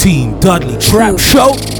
Team Dudley Trap Show.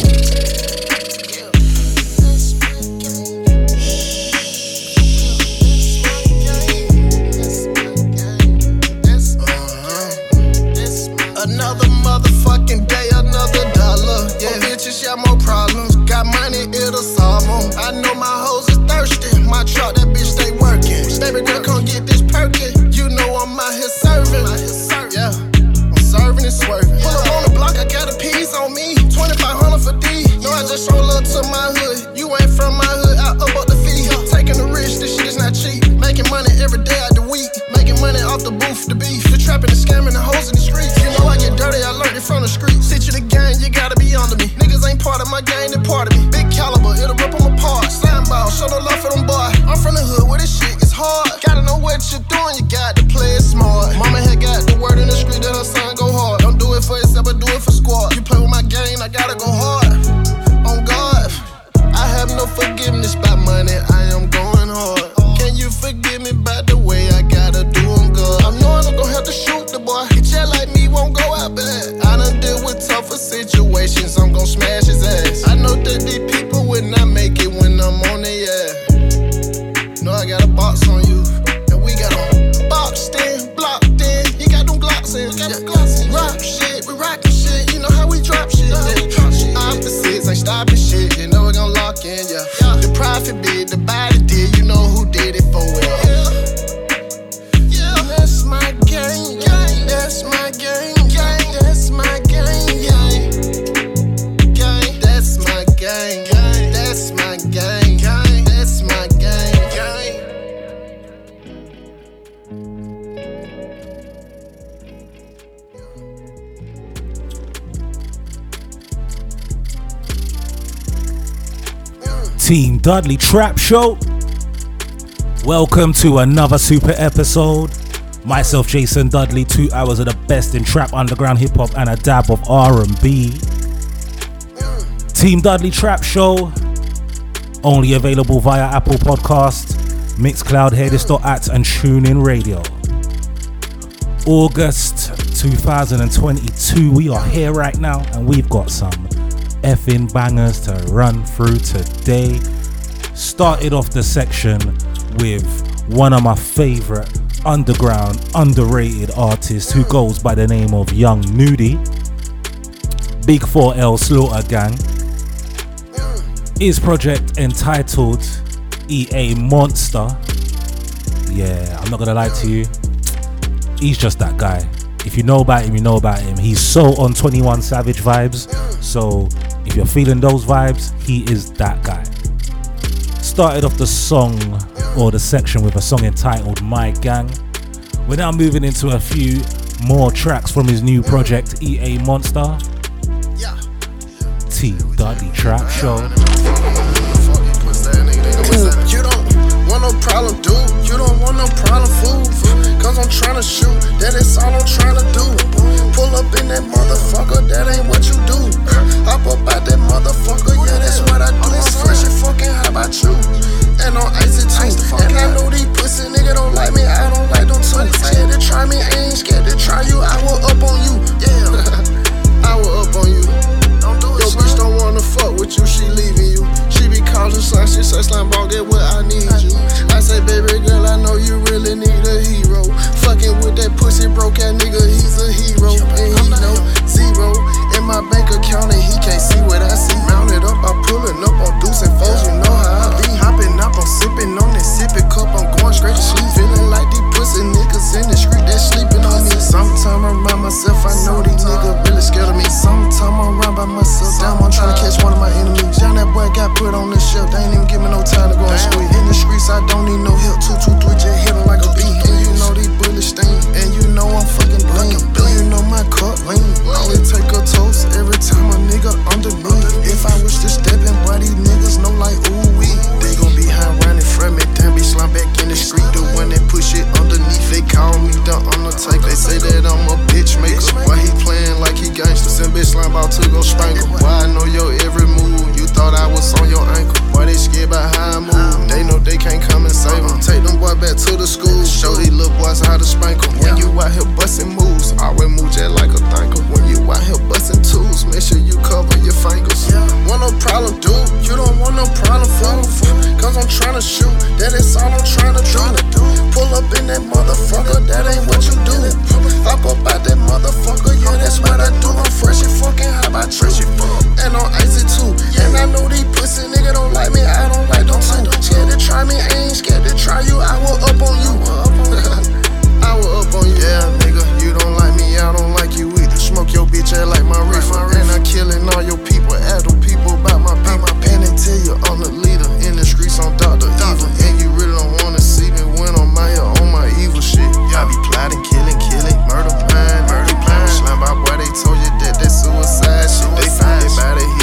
Dudley Trap Show. Welcome to another super episode. Myself, Jason Dudley. Two hours of the best in trap, underground hip hop, and a dab of R&B. Team Dudley Trap Show. Only available via Apple Podcast, Mixcloud, hearthis.at, and TuneIn Radio. August 2022. We are here right now, and we've got some effing bangers to run through today. Started off the section with one of my favorite underground, underrated artists who goes by the name of Young Nudy. Big 4L Slaughter Gang. His project entitled EA Monster. Yeah, I'm not gonna lie to you. He's just that guy. If you know about him, you know about him. He's so on 21 Savage vibes. So if you're feeling those vibes, he is that guy. Started off the song or the section with a song entitled My Gang. We're now moving into a few more tracks from his new project, EA Monster. Yeah. T Dudley Trap Show. You don't want no problem, dude. You don't want no problem, fool. Cause I'm tryna shoot, that is all I'm tryna do. Pull up in that motherfucker, that ain't what you do. Hop up out that motherfucker, yeah, that's what I do. I'm fresh and fucking, how about you? And on icy too. And I know these pussy nigga don't like me, I don't like them too. Scared to try me, I ain't scared to try you. I will up on you, yeah. I will up on you. Yo, bitch don't wanna fuck with you, she leaving you. She be calling slime, she say slime ball, get what I need you. I say, baby girl, I know you really need a hero. Fucking with that pussy broke ass nigga, he's a hero. And he know zero in my bank account, and he can't see what I see. Mounted up, I'm pulling up on deuce and foes, you know how I be. Hopping up, I'm sipping on that sipping cup, I'm going straight to sleep. Feeling like these pussy niggas in the street, they sleeping on me. Sometime I remind myself, I know these niggas really scared of me. Sometime I'm around by myself, damn, I'm trying to catch one of my enemies. Down that boy got put on the shelf, they ain't even give me no time to go and squeeze. In the streets, I don't need no help. Two, two, three, just hit like a bee. And you know these the stain. And you know I'm fucking bling. You know my cup lean. Only take a toast every time a nigga under me. If I wish to step in, why these niggas know like ooh wee. They gon' be high running from it, then be slime back in the street. The one that push it underneath, they call me the undertaker. They say that I'm a bitch maker. Why he playing like he gangsters and bitch slime about to go strangle? Why I know your every move? You thought I was on your ankle. Why they scared by how I move? They know they can't come and save them. Take them boy back to the school. Show these little boys how to sprinkle. When you out here bustin' moves, always move just like a thinker. When you out here bustin' tools, make sure you cover your fingers. Want no problem, dude? You don't want no problem, fool. Cause I'm tryna shoot, that is all I'm tryna do. Pull up in that motherfucker, that ain't what you do. Pop up out that motherfucker, yeah, that's what I do. I'm fresh and fucking hot by true. And on icy too. And I know these pussy niggas don't like me, I don't like them too. Scared to try me, I ain't scared to try you, I will up on you. I was up on you, yeah, nigga. You don't like me, I don't like you either. Smoke your bitch ass like my reefer. And I killing all your people. Ask the people about my people. My pen and tell you I'm the leader. In the streets, I'm Dr. Evil. And you really don't wanna see me when I'm my on my evil shit. I be plotting, killing, killing, murder, plan, murder, plan. Slam by boy, they told you that that suicide shit. They find.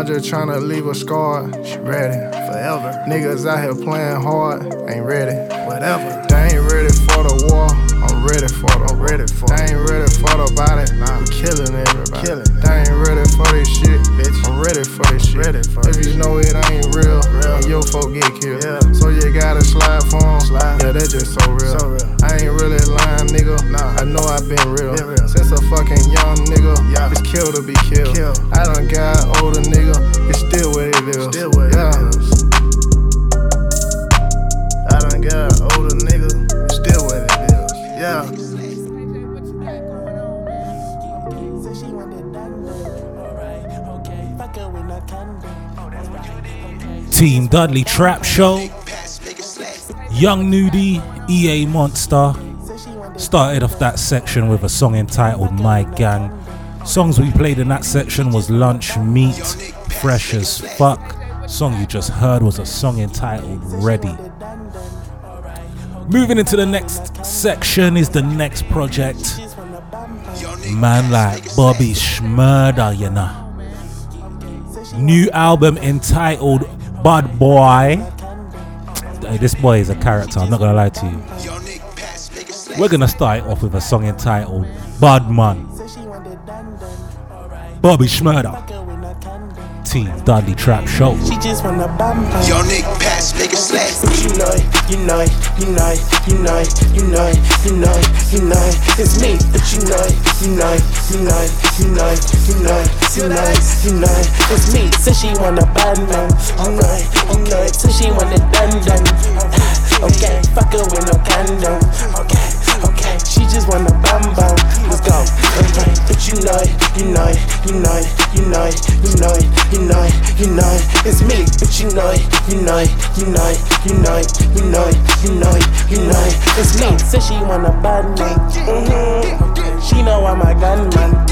I'm just tryna leave a scar. She ready forever. Niggas out here playing hard, ain't ready. Whatever. They ain't ready for the war ready for them. I'm ready for They ain't ready for the body. Nah, I'm killing everybody. Killing they ain't ready for this shit. Bitch, I'm ready for this shit. Ready for if you know it ain't real, real. and your folk get killed. Yeah. So you gotta slide for them. Slide. Yeah, that just so real. so real. I ain't really lying, nigga. Nah. I know i been real. Been real. Since a fucking young nigga, yeah. it's kill to be killed. Kill. I done got older, nigga. It's still what it is. Still what yeah. it is. I done got older, nigga. Yeah. Team Dudley Trap Show. Young Nudy, EA Monster. Started off that section with a song entitled My Gang. Songs we played in that section was Lunch Meat, Fresh as Fuck. Song you just heard was a song entitled Ready. Moving into the next section is the next project. Man like Bobby Shmurda, you know. New album entitled Bad Boy. This boy is a character, I'm not gonna lie to you. We're gonna start off with a song entitled Bad Man. Bobby Shmurda. 2019 Dudley Trap Show. She just wanna buy. Yo, Nick, pass, nigga, slack. You know you know you know you know you know you know you know. It's me, but you know you know you know you know you know you know you know. It's me, so she wanna buy me. You know you know so she wanna dun dun. Okay, fuck her with no condom. Okay. She just want a bum bum. Let's go. But you know it, you know it, you know it, you know it, you know it, you know it, you know it. It's me, but you know it, you know it, you know it, you know it, you know it, you know it, you know it. It's me. Says she want a bad man. She know I'm a gunman.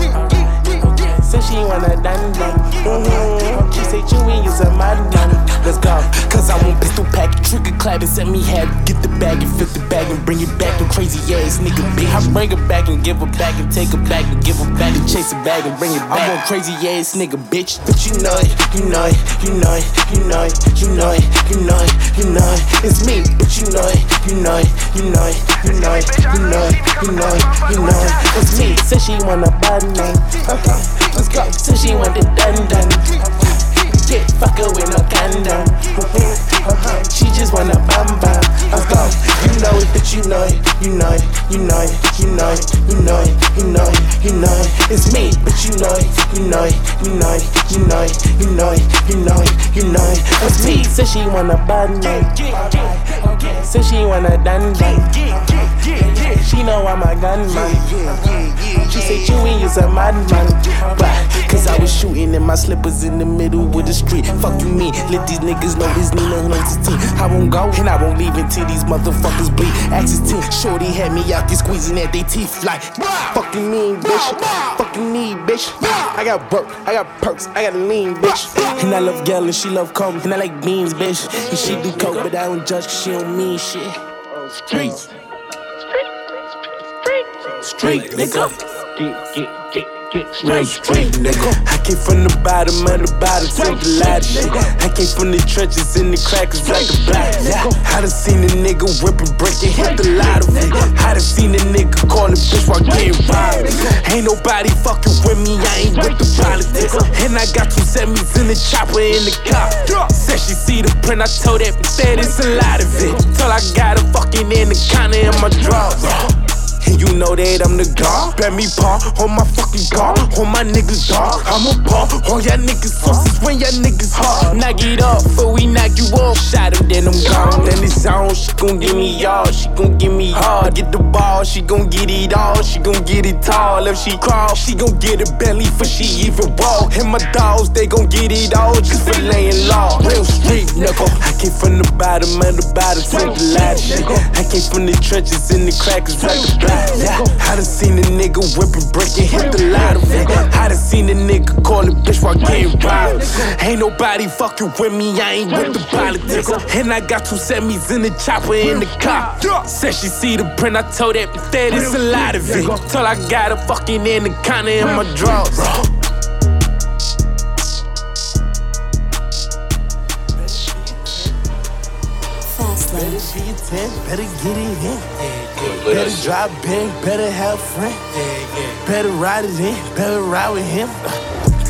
Said she wanna dun. Mm-hmm. She say Chewy is a madman. Let's go. Cause I want pistol pack, trigger clap and set me have get the bag and flip the bag and bring it back. And crazy ass nigga bitch. I bring it back and give her back and take her back and give her back and chase it back and bring it back. I want crazy ass nigga bitch. But you know it, you know it, you know it, you know it, you know it, you know it, you know it. It's me, but you know it, you know it, you know it, you know it, you know it, you know it, you know it. It's me. Said she want a bad man. Okay, let's go. Said she want it done done. Get fucker with no condom. She just wanna bam bam. Let's go. You know it, but you know it, you know it, you know it, you know it, you know it, you know it, you know it. It's me, but you know it, you know it, you know it, you know it, you know it, you know it, you know it. It's me. Said she wanna bad man. Said she wanna dun. She know I'm a gunman. She say Chewy is a madman. Why? Cause I was shooting in my slippers in the middle of the street. Fuck you mean? Let these niggas know this Nina his team. I won't go and I won't leave until these motherfuckers bleed. Ask his team. Shorty had me out there squeezing at they teeth like fucking mean bitch. Fucking me bitch. I got work, I got perks, I got lean bitch. And I love gal and she love cum and I like beans bitch. And she do coke but I don't judge cause she don't mean shit. Streets. Street nigga. Real street nigga. I came from the bottom of the bottom to the ladder shit. I came from the trenches in the crackers like a black. Yeah. I done seen a nigga whip and break and hit the lottery. I done seen a nigga call a bitch while getting robbed. Ain't nobody fucking with me, I ain't with the politics. And I got two semis in the chopper in the car. Said she see the print, I told that bitch that it's a lot of it. Till I got a fucking anaconda in my drawers. And you know that I'm the god. Bet me paw on my fucking car, on my niggas dog. I'm a paw on y'all niggas sauces when y'all niggas hard. Knock it up, before we knock you off. Shot him, then I'm gone. Then it's on, she gon' give me all, she gon' give me hard. Get the ball, she gon' get it all, she gon' get it tall. If she crawl, she gon' get a belly for she even walk. And my dogs, they gon' get it all just for laying law. Real street nigga. I came from the bottom of the bottom to the ladder. I came from the trenches in the crackers like a black. Yeah. I done seen a nigga whip and break and hit the it. I done seen a nigga call a bitch while getting robbed. Ain't nobody fucking with me, I ain't with the politics. And I got two semis in the chopper in the car. Said she see the print, I told that that it's a lot of it. Till I got a fucking anaconda in my drawers. Fast Better Life. be a 10, better get it in. Better drive big, better have friend. Better ride it in, better ride with him.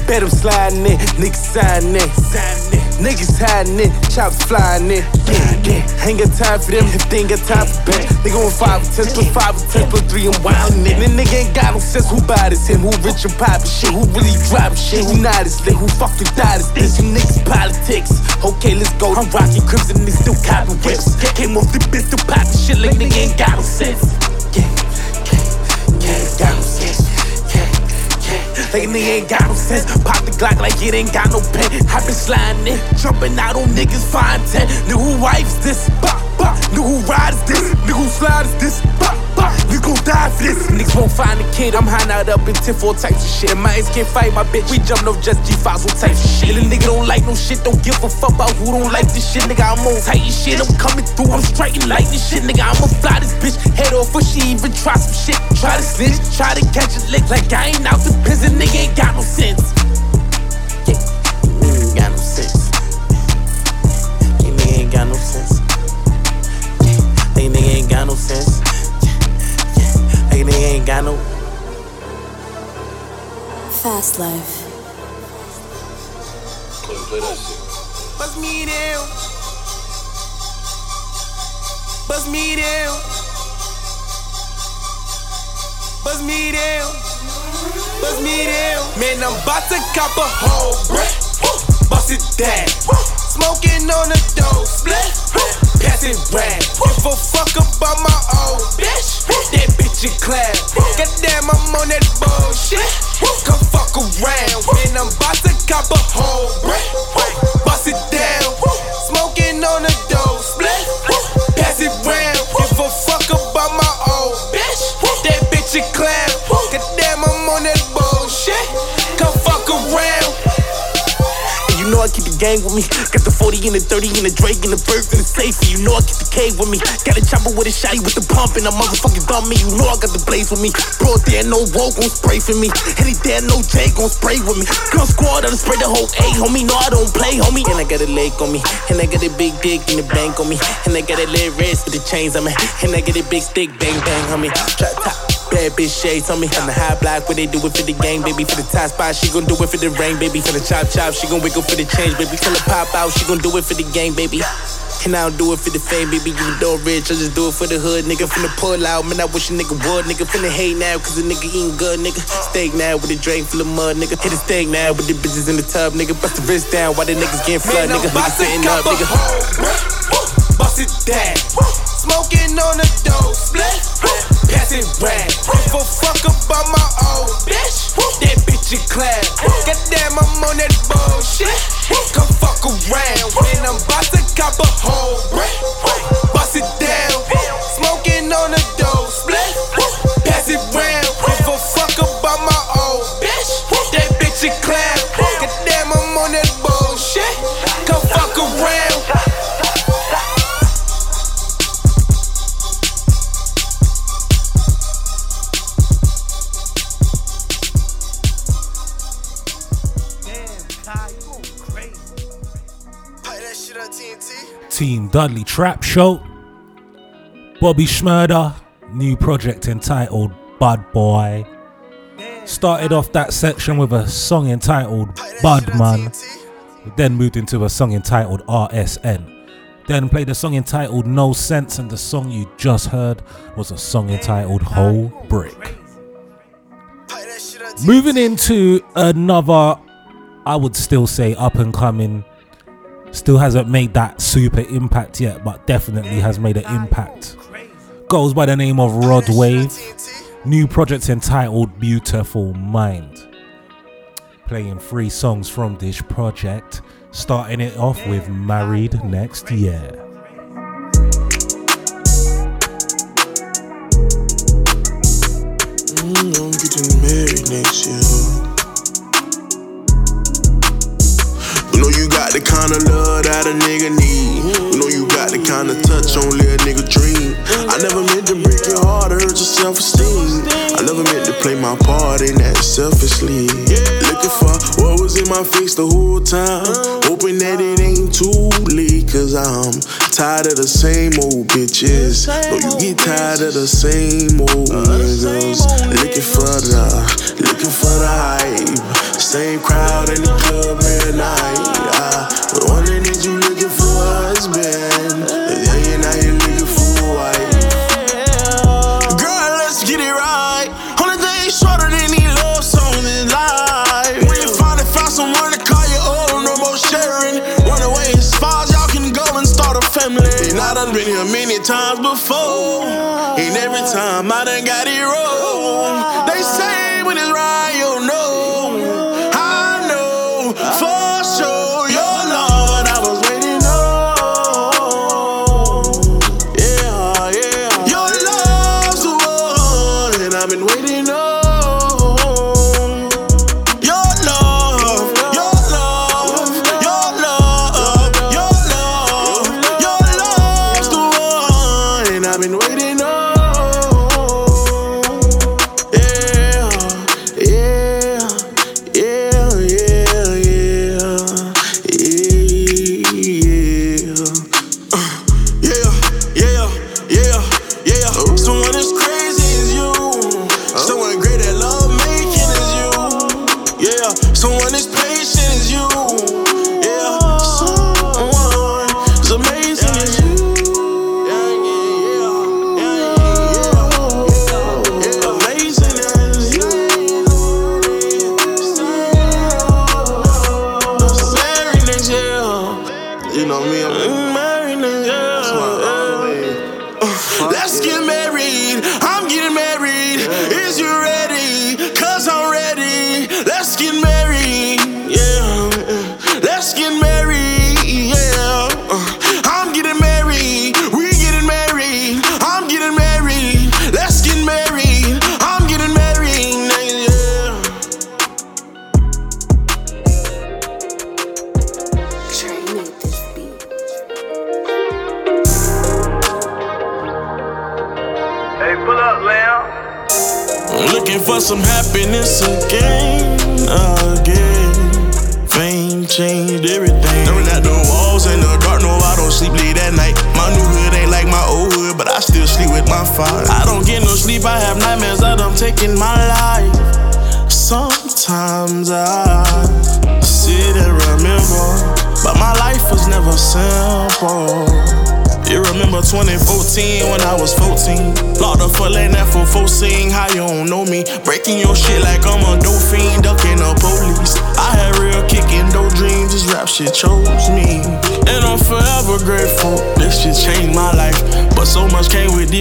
Better sliding in, niggas signing in. Niggas hiding in, chops flying in. Yeah, yeah. Ain't got time for them if they ain't got time for bitch. They going 5 or 10 plus 5 or 10 plus 3 and wildin' it. And nigga ain't got no sense who buy this him, who rich and poppin' shit, who really driving shit, who not as lit, who fucking died as this. You niggas politics. Okay, let's go. I'm rocking crimson, they still copping whips. Came off the bitch still poppin' shit like nigga ain't got no sense. Yeah, yeah, yeah, got no sense. Nigga ain't got no sense. Pop the Glock like it ain't got no pen. I been sliding in, jumping out on niggas fine ten. Who wife's this? Bah, bah. Nigga who rides this? Nigga who slides this? Bah, bah. You gon' die for this. Niggas won't find a kid. I'm hiding out up in 10 4 types of shit. My ass can't fight my bitch. We jumping off just G5 on types of shit. And a nigga don't like no shit. Don't give a fuck about who don't like this shit. Nigga, I'm on tight shit. I'm coming through. I'm striking like this shit. Nigga, I'ma fly this bitch head off before she even try some shit. Try to snitch, try to catch a lick like I ain't out the prison. Nigga ain't got no sense. Yeah, ain't got no sense. Yeah, nigga ain't got no sense. Nigga ain't got no sense. Yeah, yeah, nigga ain't got no. Fast Life. Bust me down. Bust me down. Bust me down. Bust me down. Man, I'm about to cop a whole brick. Bust it down. Smoking on the dope split. Pass it. Give a fuck about my old bitch. That bitch in class. Goddamn, I'm on that bullshit. Come fuck around. Man, I'm about to cop a whole brick. Bust it down. Smoking gang with me. Got the 40 and the 30 and the Drake and the Bird and the safety. You know I keep the K with me. Got a chopper with a shotty with the pump and a motherfucking dumb me. You know I got the blaze with me. Bro, there no woe gon' spray for me. Any there no J gon' spray with me. Gun squad, I done spray the whole A, homie. No, I don't play, homie. And I got a leg on me. And I got a big dick in the bank on me. And I got a little wrist with the chains on me. And I got a big stick, bang, bang, homie. Trap top. Bad bitch shades on me. On the high block what they do it for the gang, baby. For the top spot, she gon' do it for the rain, baby. For the chop chop, she gon' wiggle for the change, baby. Till it pop out, she gon' do it for the gang, baby. And I don't do it for the fame, baby. You know rich, I just do it for the hood, nigga. From the pull out, man, I wish a nigga would, nigga. The hate now, cause a nigga eating good, nigga. Steak now with a drain full of mud, nigga. Hit a steak now with the bitches in the tub, nigga. Bust the wrist down while the niggas getting flood, nigga. Niggas sitting up, nigga. Bust it down. Smoking on the dope, split. Pass it round. Give a fuck about my old bitch. That bitch a clown. Goddamn, I'm on that bullshit. Come fuck around. Man, I'm about to cop a whole brick. Bust it down. Smoking on the Team Dudley Trap Show. Bobby Shmurda, new project entitled Bud Boy. Started off that section with a song entitled Bud Man. Then moved into a song entitled RSN. Then played a song entitled No Sense, and the song you just heard was a song entitled Whole Brick. Moving into another, I would still say up and coming. Still hasn't made that super impact yet, but definitely has made an impact. Goes by the name of Rod Wave. New project entitled Beautiful Mind. Playing three songs from this project, starting it off with Married Next Year. I'm getting married next year. Kind of love that a nigga need. You know you got the kind of touch only a nigga dream. I never meant to break your heart or hurt your self-esteem. I never meant to play my part in that selfishly. Looking for what was in my face the whole time. Hoping that it ain't too late, cause I'm tired of the same old bitches. No, you get tired of the same old niggas. Looking for the, looking for the hype. Same crowd in the club every night. I was wondering if you looking for a husband. And I done been here many times before. And every time I done got it wrong.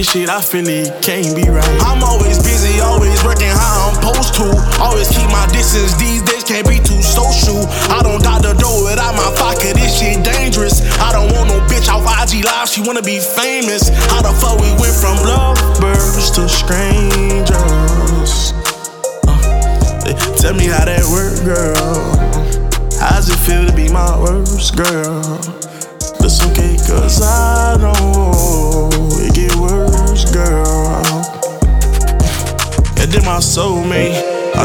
Shit, I feel it can't be right. I'm always busy, always working how I'm supposed to. Always keep my distance, these days can't be too social. I don't dot the door without my pocket, this shit dangerous. I don't want no bitch off IG Live, she wanna be famous.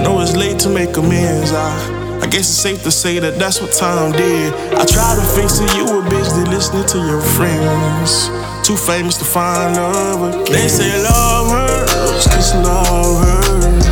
Know it's late to make amends. I, I guess it's safe to say that that's what time did. I tried to fix it, you were busy listening to your friends. Too famous to find love again. They say love hurts, cause love hurts.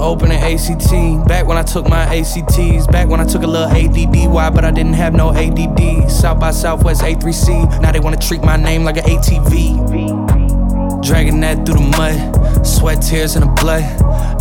I an ACT. Back when I took my ACTs. Back when I took a little ADD. Why? But I didn't have no ADD. South by Southwest A3C. Now they wanna treat my name like an ATV. Dragging that through the mud. Sweat, tears, and the blood.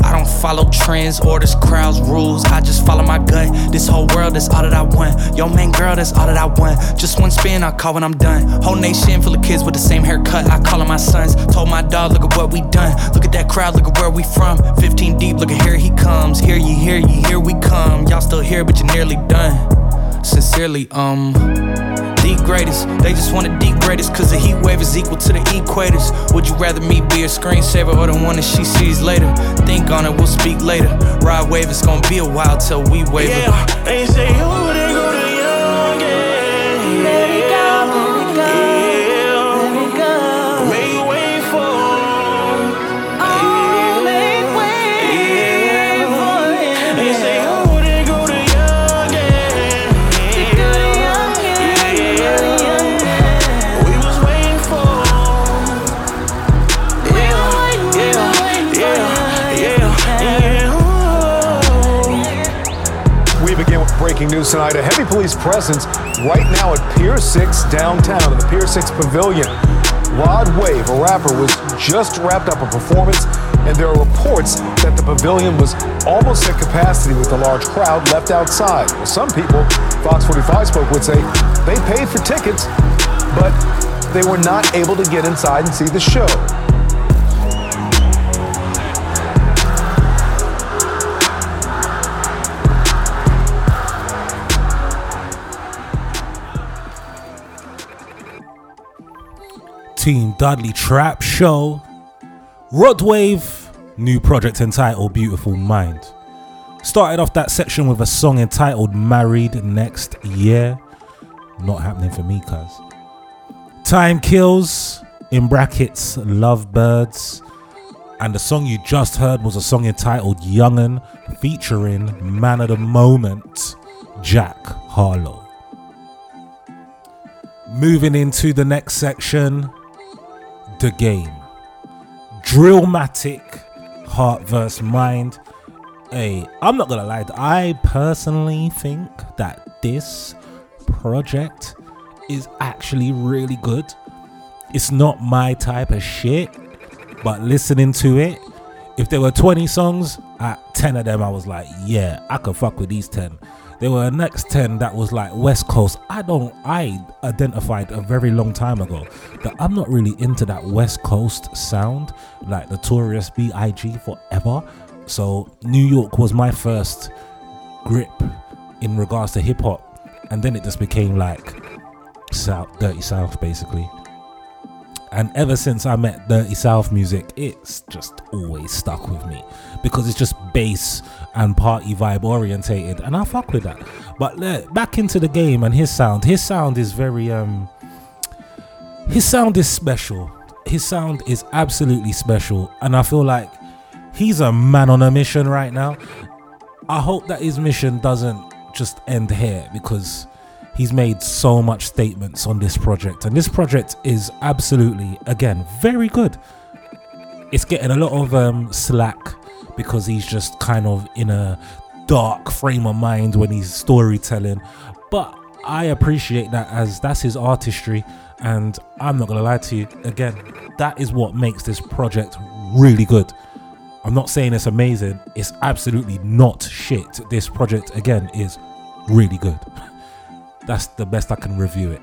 I don't follow trends, orders, crowds, rules. I just follow my gut. This whole world, is all that I want. Yo, man, girl, that's all that I want. Just one spin, I call when I'm done. Whole nation full of kids with the same haircut. I call them my sons. Told my dog, look at what we done. Look at that crowd, look at where we from. 15 deep, look at here he comes. Here you, here you, here we come. Y'all still here, but you're nearly done. Sincerely, um. The greatest, they just want to degrade us Cause the heat wave is equal to the equators. Would you rather me be a screensaver or the one that she sees later? Think on it, we'll speak later. Ride wave, it's gonna be a while till we wave it. Yeah, they say, oh, breaking news tonight. A heavy police presence right now at Pier 6 downtown in the Pier 6 Pavilion. Rod Wave, a rapper, was just wrapped up a performance, and there are reports that the pavilion was almost at capacity with a large crowd left outside. Well, some people, Fox 45 spoke, would say they paid for tickets, but they were not able to get inside and see the show. Team Dudley Trap Show. Rod Wave, new project entitled Beautiful Mind. Started off that section with a song entitled Married Next Year. Not happening for me, cuz. Time Kills, in brackets, Lovebirds. And the song you just heard was a song entitled Youngin, featuring Man of the Moment, Jack Harlow. Moving into the next section, the game. Drillmatic, heart versus mind. Hey, I'm not gonna lie, I personally think that this project is actually really good. It's not my type of shit, but listening to it, if there were 20 songs, at 10 of them I was like, yeah, I could fuck with these 10. There were next 10 that was like West Coast. I don't, I identified a very long time ago that I'm not really into that West Coast sound, like the Notorious B.I.G. forever. So New York was my first grip in regards to hip hop. And then it just became like South, Dirty South, basically. And ever since I met Dirty South music, it's just always stuck with me because it's just bass and party vibe orientated, and I fuck with that. But uh, back into the game and his sound, his sound is very um, his sound is special. His sound is absolutely special, and I feel like he's a man on a mission right now. I hope that his mission doesn't just end here because he's made so much statements on this project and this project is absolutely again very good it's getting a lot of um, slack because he's just kind of in a dark frame of mind when he's storytelling. But i appreciate that as that's his artistry and i'm not gonna lie to you again that is what makes this project really good. I'm not saying it's amazing it's absolutely not shit. This project again is really good. That's the best I can review it.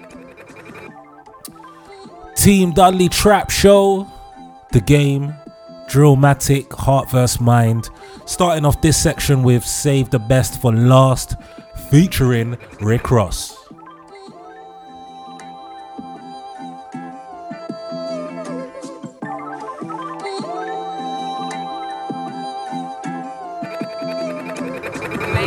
Team Dudley Trap Show, The Game, Drillmatic, Heart vs. Mind. Starting off this section with Save the Best for Last, featuring Rick Ross.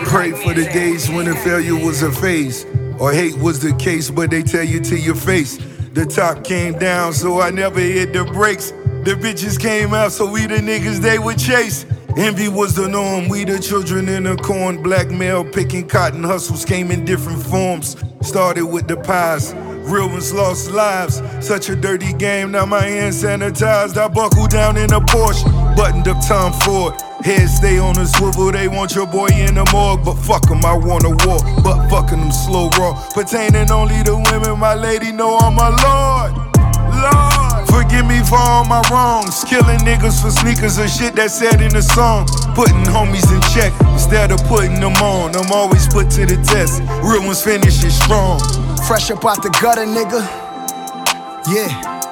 Pray for the days when the failure was a phase. Or hate was the case, but they tell you to your face. The top came down, so I never hit the brakes. The bitches came out, so we the niggas they would chase. Envy was the norm, we the children in the corn. Black Blackmail, picking cotton hustles came in different forms. Started with the pies, real ones lost lives. Such a dirty game, now my hands sanitized. I buckle down in a Porsche, buttoned up Tom Ford. Head stay on the swivel, they want your boy in the morgue. But fuck 'em, I wanna walk. But fucking them slow raw. Pertaining only to women, my lady know I'm a lord. Lord, forgive me for all my wrongs. Killing niggas for sneakers and shit that said in the song. Putting homies in check instead of putting them on. I'm always put to the test. Real ones finish it strong. Fresh up out the gutter, nigga. Yeah.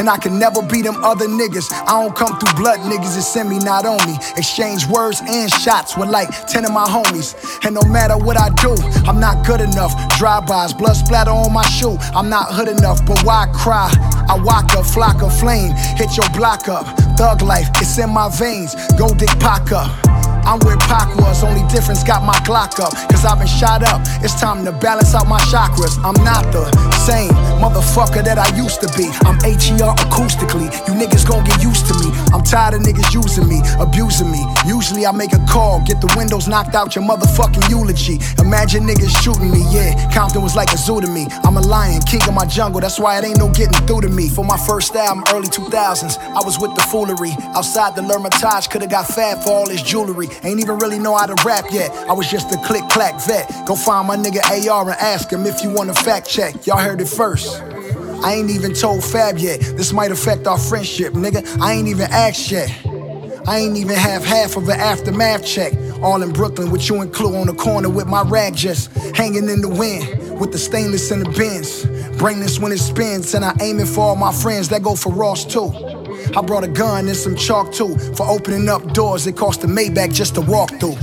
And I can never be them other niggas. I don't come through blood niggas that send me not on me. Exchange words and shots with like 10 of my homies. And no matter what I do, I'm not good enough. Drive-bys, blood splatter on my shoe. I'm not hood enough, but why cry? I walk a flock of flame, hit your block up. Thug life, it's in my veins. Go dick pack up. I'm where Pac was, only difference got my Glock up. Cause I've been shot up. It's time to balance out my chakras. I'm not the same motherfucker that I used to be. I'm HER acoustically. You niggas gon' get used to me. I'm tired of niggas using me, abusing me. Usually I make a call, get the windows knocked out your motherfucking eulogy. Imagine niggas shooting me, yeah. Compton was like a zoo to me. I'm a lion, king of my jungle. That's why it ain't no getting through to me. For my first album, early 2000s, I was with the foolery. Outside the L'Hermitage, could've got fat for all his jewelry. Ain't even really know how to rap yet. I was just a click clack vet. Go find my nigga AR and ask him if you want a fact check. Y'all heard it first. I ain't even told Fab yet. This might affect our friendship, nigga. I ain't even asked yet. I ain't even have half of an aftermath check. All in Brooklyn with you and Clue on the corner with my rag just hanging in the wind with the stainless in the bins. Brainless when it spins, and I aim it for all my friends that go for Ross too. I brought a gun and some chalk too for opening up doors it cost a Maybach just to walk through.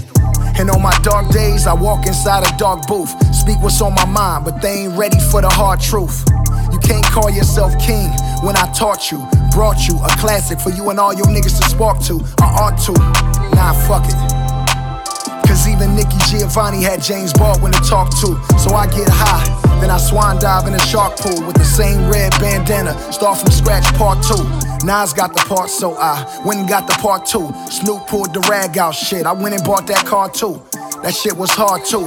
And on my dark days, I walk inside a dark booth. Speak what's on my mind, but they ain't ready for the hard truth. You can't call yourself king when I taught you, brought you a classic for you and all your niggas to spark to. I ought to. Nah, fuck it. Cause even Nikki Giovanni had James Baldwin to talk to. So I get high, then I swan dive in a shark pool with the same red bandana. Start from scratch, part two. Nas got the part, so I went and got the part two. Snoop pulled the rag out, shit. I went and bought that car too. That shit was hard too.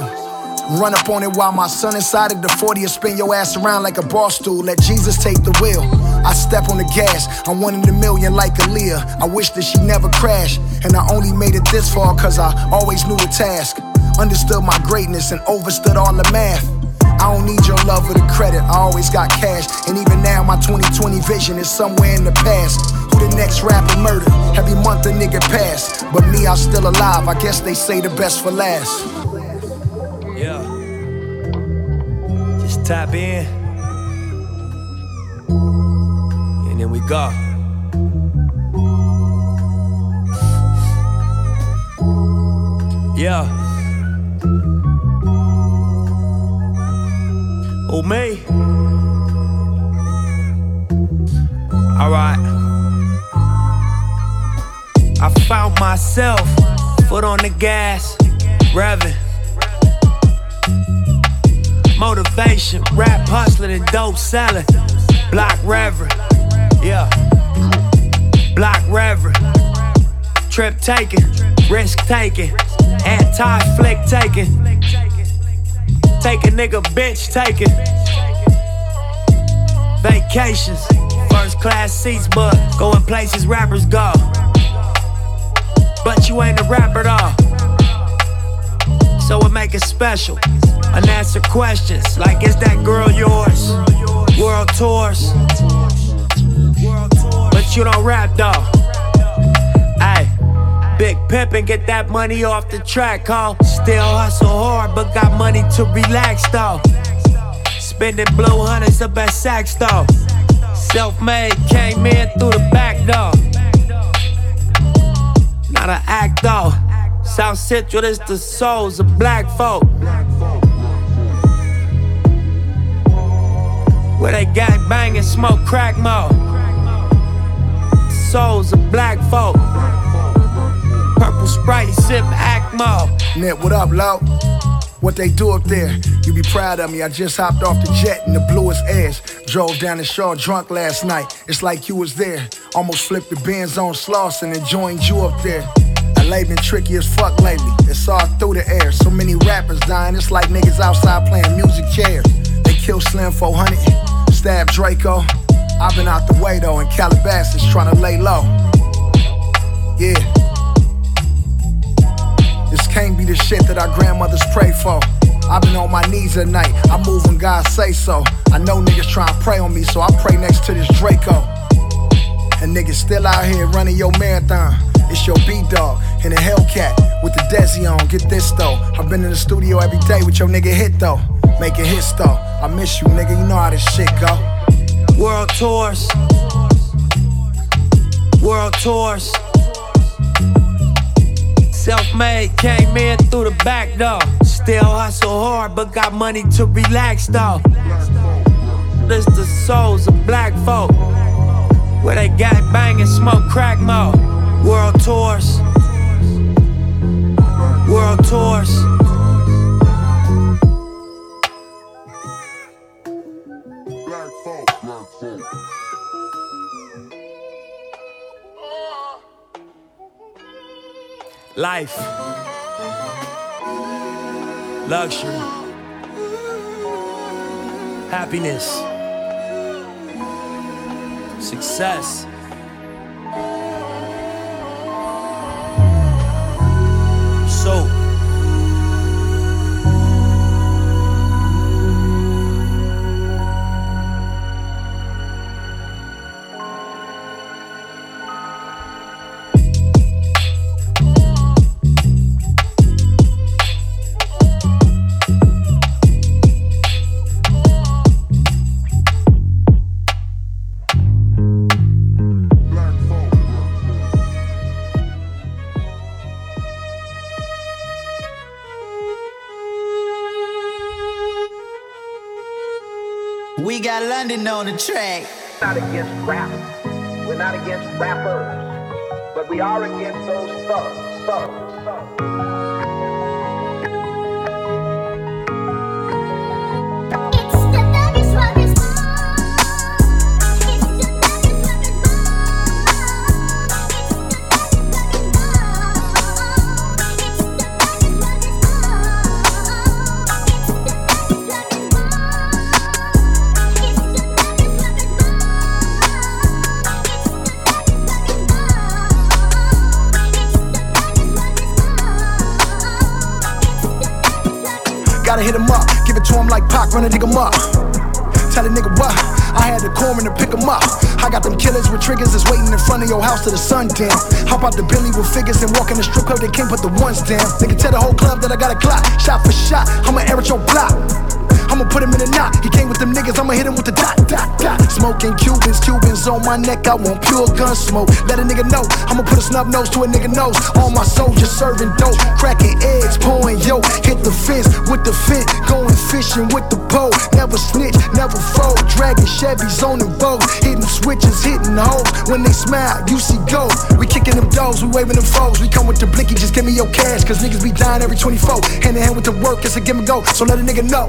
Run up on it while my son inside of the 40 and spin your ass around like a bar stool. Let Jesus take the wheel. I step on the gas, I'm one in a million like Aaliyah. I wish that she never crashed, and I only made it this far cause I always knew the task. Understood my greatness and overstood all the math. I don't need your love or the credit, I always got cash. And even now, my 2020 vision is somewhere in the past. Who the next rapper murder? Every month a nigga pass. But me, I'm still alive, I guess they say the best for last. Yeah. Just tap in. And then we go. Yeah. Oh, me. Alright. I found myself, foot on the gas, revving. Motivation, rap hustling and dope selling. Block Reverend, yeah. Block Reverend. Trip taking, risk taking, anti flick taking. Take a nigga bitch taking. Vacations, first class seats, but going places rappers go. But you ain't a rapper though. So it make it special. Unanswer questions like, is that girl yours? World tours. But you don't rap though. Big pimpin', get that money off the track, huh? Still hustle hard, but got money to relax though. Spending blue hundreds up at Saks though. Self made, came in through the back door. Not an act though. South Central is the souls of black folk. Where they gang bang and smoke crack mo. Souls of black folk. Purple Sprite, sip Acmo. Nip, what up, low? What they do up there? You be proud of me. I just hopped off the jet in the bluest ass. Drove down the shore drunk last night. It's like you was there. Almost flipped the Benz on Slauson and joined you up there. LA been tricky as fuck lately. It's all through the air. So many rappers dying. It's like niggas outside playing music chairs. They kill Slim 400, stab Drakeo. I've been out the way though in Calabasas trying to lay low. Yeah. Can't be the shit that our grandmothers pray for. I've been on my knees at night. I move when God say so. I know niggas try to pray on me, so I pray next to this Draco. And niggas still out here running your marathon. It's your B dog and a Hellcat with the Desi on. Get this though. I've been in the studio every day with your nigga hit though. Making hits though. I miss you, nigga. You know how this shit go. World tours. World tours. Self made, came in through the back door. Still hustle hard, but got money to relax though. This the souls of black folk. Where they got bang and smoke crack mo. World tours. World tours. Life. Luxury. Happiness. Success. So. London on the track. Not against rap. We're not against rappers. But we are against those thugs. Thugs. thugs. Gotta hit him up, give it to him like Pac, run a nigga up. Tell a nigga what? I had the corner to pick him up. I got them killers with triggers that's waiting in front of your house till the sun down. Hop out the Billy with figures and walk in the strip club, they can't put the ones down. Nigga tell the whole club that I got a clock. Shot for shot, I'ma air at your block. I'ma put him in a knot. He came with them niggas, I'ma hit him with the dot, dot, dot. Smoking Cubans, Cubans on my neck, I want pure gun smoke. Let a nigga know, I'ma put a snub nose to a nigga nose. All my soldiers serving dope, cracking eggs, pouring yo. Hit the fence with the fit, going fishing with the pole. Never snitch, never fold. Dragging Chevys on the boats, hitting switches, hitting hoes. When they smile, you see gold. We kicking them doors, we waving them foes. We come with the blicky, just give me your cash, cause niggas be dying every 24. Hand in hand with the work, it's a give and go. So let a nigga know.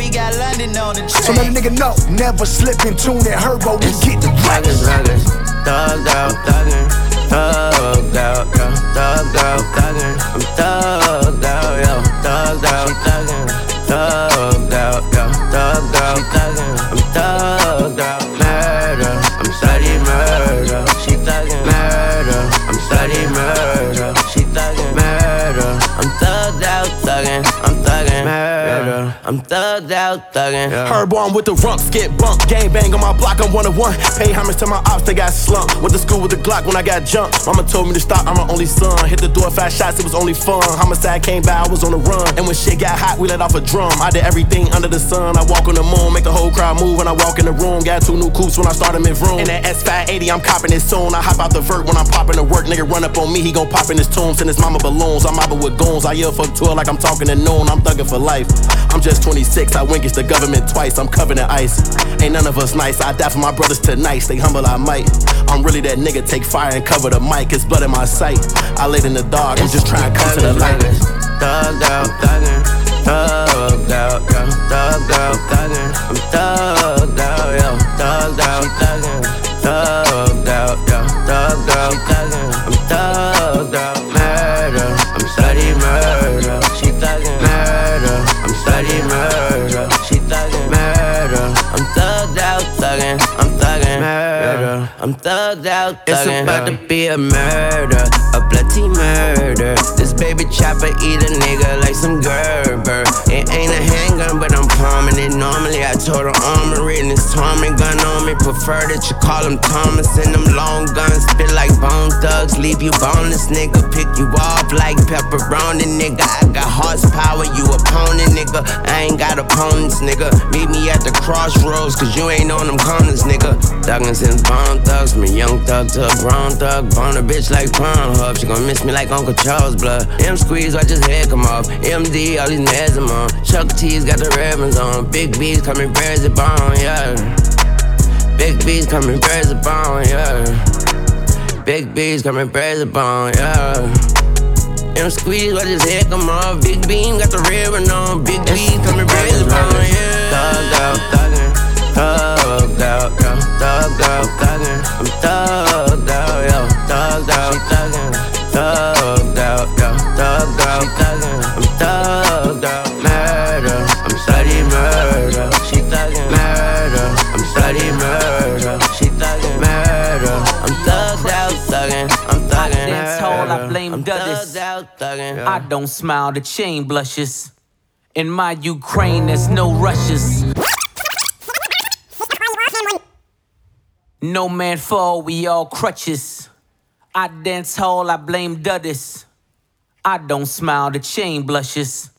We got London on the track. So let a nigga know, never slip in tune that herbo. We get the Thuggin', thuggin', thugged out, thuggin', thugged out, yo, thugged out, thuggin', I'm thugged out, yo, thugged out, she thuggin', thugged out, yo, thugged out, thuggin', I'm thugged out, murder, I'm study murder, she thuggin', murder, I'm study murder, she thuggin', murder, I'm thugged murder, I'm thugged out, thuggin'. Herb on with the rumps, get bumped. Gang bang on my block, I'm one on one. Pay homage to my ops, they got slumped. Went to school with the Glock when I got jumped. Mama told me to stop, I'm my only son. Hit the door, five shots, it was only fun. Homicide came by, I was on the run. And when shit got hot, we let off a drum. I did everything under the sun. I walk on the moon, make the whole crowd move when I walk in the room. Got two new coupes when I start started mid room. And that S580, I'm copping it soon. I hop out the vert when I'm popping to work. Nigga run up on me, he gon' pop in his tomb. Send his mama balloons. I'm mobbing with goons. I yell fuck 12 like I'm talking to noon. I'm thugging for life. I'm just 26, I wink it's the government twice. I'm covered in ice. Ain't none of us nice. I die for my brothers tonight. Stay humble, I might. I'm really that nigga. Take fire and cover the mic. It's blood in my sight. I laid in the dark. I'm just trying to come to the light. Thugged out, thuggin', thugged out, yo, thugged out, thuggin', I'm thugged out, yo, thugged out, thuggin', thugged out, yo, thugged out, I'm thugged out, thuggin'. It's about to be a murder, a bloody murder. This baby chopper eat a nigga like some Gerber. It ain't a handgun, but I'm palming it. Normally, I told her armor written this Tommy gun on me. Prefer that you call him Thomas and them long guns. Spit like bone thugs, leave you boneless, nigga. Pick you off like pepperoni, nigga. I got horsepower, you opponent, nigga. I ain't got opponents, nigga. Meet me at the crossroads, cause you ain't on them corners, nigga. Thuggin' since bone thugs, from a young thug to a grown thug. Bone a bitch like Pornhub. She gon' miss me like Uncle Charles blood. M squeeze, I just head come off. MD, all these meds I'm on. Chuck T's got the ribbons on. Big B's coming bears the bone, yeah. Big B's coming bears the bone, yeah. Big B's coming bears the bone, yeah. M squeeze, I just head come off. Big beam got the ribbon on. Big B coming bears the out, girl. thug girl, thuggin'. I'm thugged out, yo. Thugged out, thuggin'. Thugged out, yo. Thugged out, thuggin'. I'm thugged out. Murder, I'm study murder. She thuggin'. Murder, I'm study murder. She thuggin'. Murder, I'm thugged out, thuggin'. I'm thuggin'. I told I blame I'm Douglas. Out, thuggin'. I don't smile, the chain blushes. In my Ukraine, there's no rushes. No man fall, we all crutches. I dance hall, I blame Duddis. I don't smile, the chain blushes.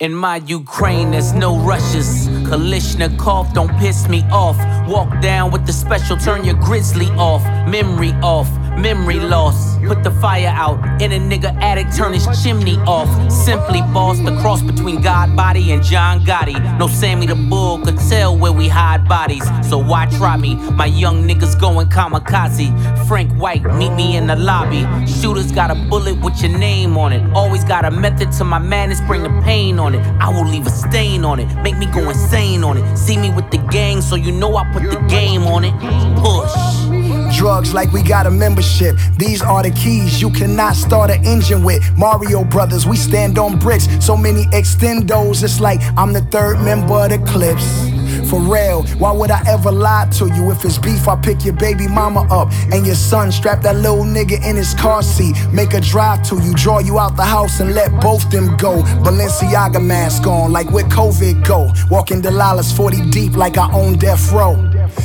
In my Ukraine, there's no rushes. Kalishna Kalashnikov, don't piss me off. Walk down with the special, turn your grizzly off. Memory off, memory loss. Put the fire out in a nigga attic, turn his chimney off. Simply boss, the cross between God body and John Gotti. No Sammy the Bull could tell where we hide bodies. So why try me? My young niggas going kamikaze. Frank White, meet me in the lobby. Shooters got a bullet with your name on it. Always got a method to my madness, bring the pain on it. I will leave a stain on it, make me go insane on it. See me with the gang, so you know I put the game on it. Push. Drugs like we got a membership. These are the keys you cannot start an engine with. Mario Brothers, we stand on bricks. So many extendos, it's like I'm the third member of the Clipse. For real, why would I ever lie to you? If it's beef, I pick your baby mama up and your son strap that little nigga in his car seat. Make a drive to you, draw you out the house and let both them go. Balenciaga mask on, like where COVID go. Walking Delilah's 40 deep, like I own death row.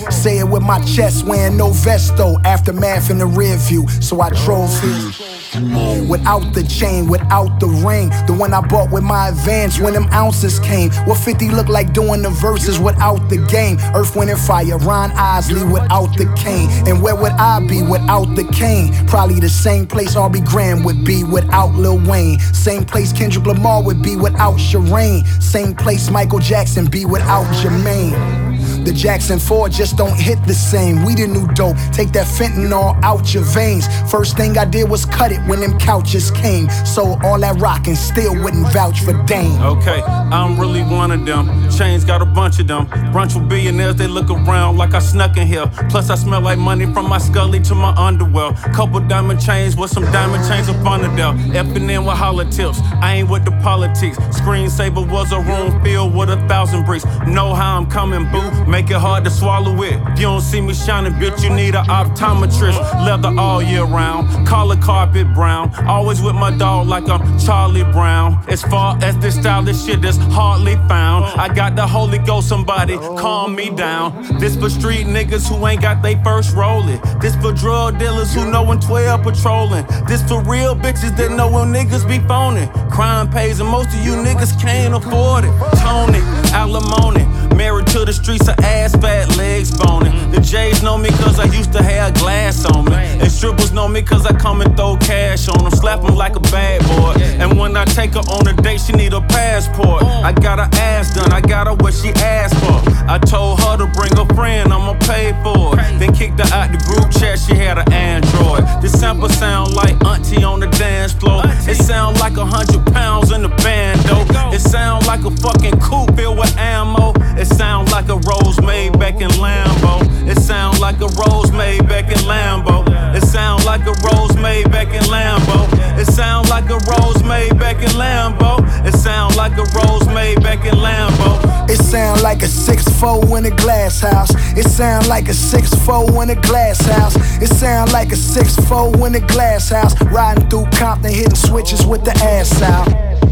Say it with my chest, wearing no vest though. Aftermath in the rear view, so I drove here. Without the chain, without the ring. The one I bought with my advance when them ounces came. What 50 look like doing the verses without the game? Earth, Wind, and Fire, Ron Isley without the cane. And where would I be without the cane? Probably the same place Aubrey Graham would be without Lil Wayne. Same place Kendrick Lamar would be without Shireen. Same place Michael Jackson be without Jermaine. The Jackson 4 just don't hit the same. We the new dope, take that fentanyl out your veins. First thing I did was cut it when them couches came. So all that rockin' still wouldn't vouch for Dame. Okay, I'm really one of them. Chains got a bunch of them. Brunch with billionaires, they look around like I snuck in here. Plus, I smell like money from my scully to my underwear. Couple diamond chains with some diamond chains up under there. Effing in with holler tips. I ain't with the politics. Screensaver was a room filled with a thousand bricks. Know how I'm coming, boo. Make it hard to swallow it. If you don't see me shining, bitch, you need an optometrist. Leather all year round. Collar carpet brown. Always with my dog like I'm Charlie Brown. As far as this style stylish shit that's hardly found. I got the Holy Ghost, somebody calm me down. This for street niggas who ain't got they first rolling. This for drug dealers who know when 12 patrolling. This for real bitches that know when niggas be phoning. Crime pays and most of you niggas can't afford it. Tony, alimony. Married to the streets, her ass fat, legs boning. The J's know me cause I used to have glass on me. And strippers know me cause I come and throw cash on them. Slap them like a bad boy. And when I take her on a date, she need a passport. I got her ass done, I got her what she asked for. I told her to bring a friend, I'ma pay for it. Then kicked her out the group chat, she had an Android. This sample sound like auntie on the dance floor. It sound like a hundred pounds in the bando. It sound like a fucking coupe filled with ammo. It sound like a rose made back in Lambo. It sound like a rose made back in Lambo. It sound like a rose made back in Lambo. It sound like a rose made back in Lambo. It sound like a rose made back in Lambo. It sound like a 6-4 in a glass house. It sound like a 6-4 in a glass house. It sound like a 6-4 in a glass house. Riding through Compton, hitting switches with the ass out.